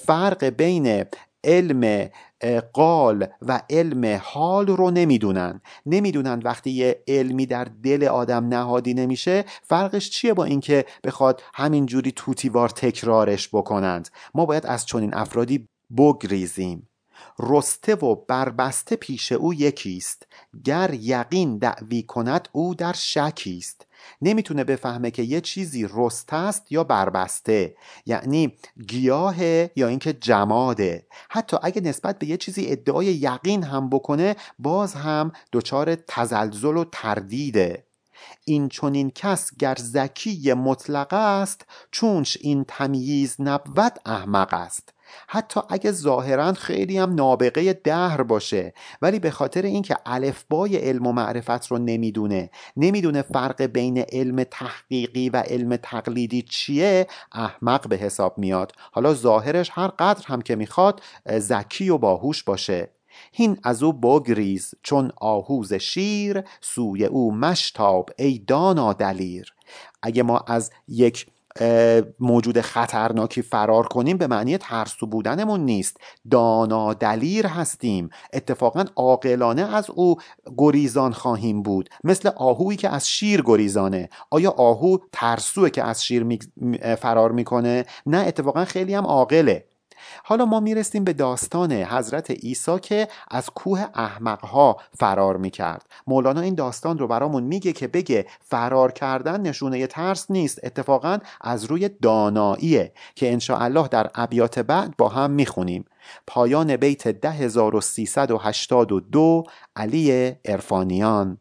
فرق بین علم قال و علم حال رو نمی‌دونن. نمی‌دونن وقتی یه علمی در دل آدم نهادی نمیشه فرقش چیه با اینکه بخواد همینجوری توتیوار تکرارش بکنند؟ ما باید از چنین افرادی بگریزیم. رسته و بربسته پیش او یکیست. گر یقین دعوی کند او در شکیست. نمی‌تونه بفهمه که یه چیزی رسته است یا بربسته یعنی گیاهه یا اینکه جماده. حتی اگه نسبت به یه چیزی ادعای یقین هم بکنه باز هم دچار تزلزل و تردیده. این چونین کس گر زکی مطلق است چونش این تمییز نبود احمق است. حتی اگه ظاهرا خیلی هم نابغه دهر باشه ولی به خاطر اینکه الفبای علم و معرفت رو نمی‌دونه نمی‌دونه فرق بین علم تحقیقی و علم تقلیدی چیه احمق به حساب میاد. حالا ظاهرش هر قدر هم که می‌خواد زکی و باهوش باشه. هین از او بگریز چون آهوز شیر سوی او مشتاب ای دانا دلیر. اگه ما از یک موجود خطرناکی فرار کنیم به معنی ترسو بودنمون نیست. دانا دلیر هستیم. اتفاقا عاقلانه از او گریزان خواهیم بود. مثل آهویی که از شیر گریزانه. آیا آهو ترسوه که از شیر فرار می‌کنه؟ نه اتفاقا خیلی هم عاقله. حالا ما می‌رسیم به داستان حضرت عیسی که از کوه احمقها فرار می‌کرد. مولانا این داستان رو برامون میگه که بگه فرار کردن نشونه ترس نیست اتفاقا از روی داناییه که انشاءالله در ابیات بعد با هم می‌خونیم. پایان بیت 10382 علی ارفانیان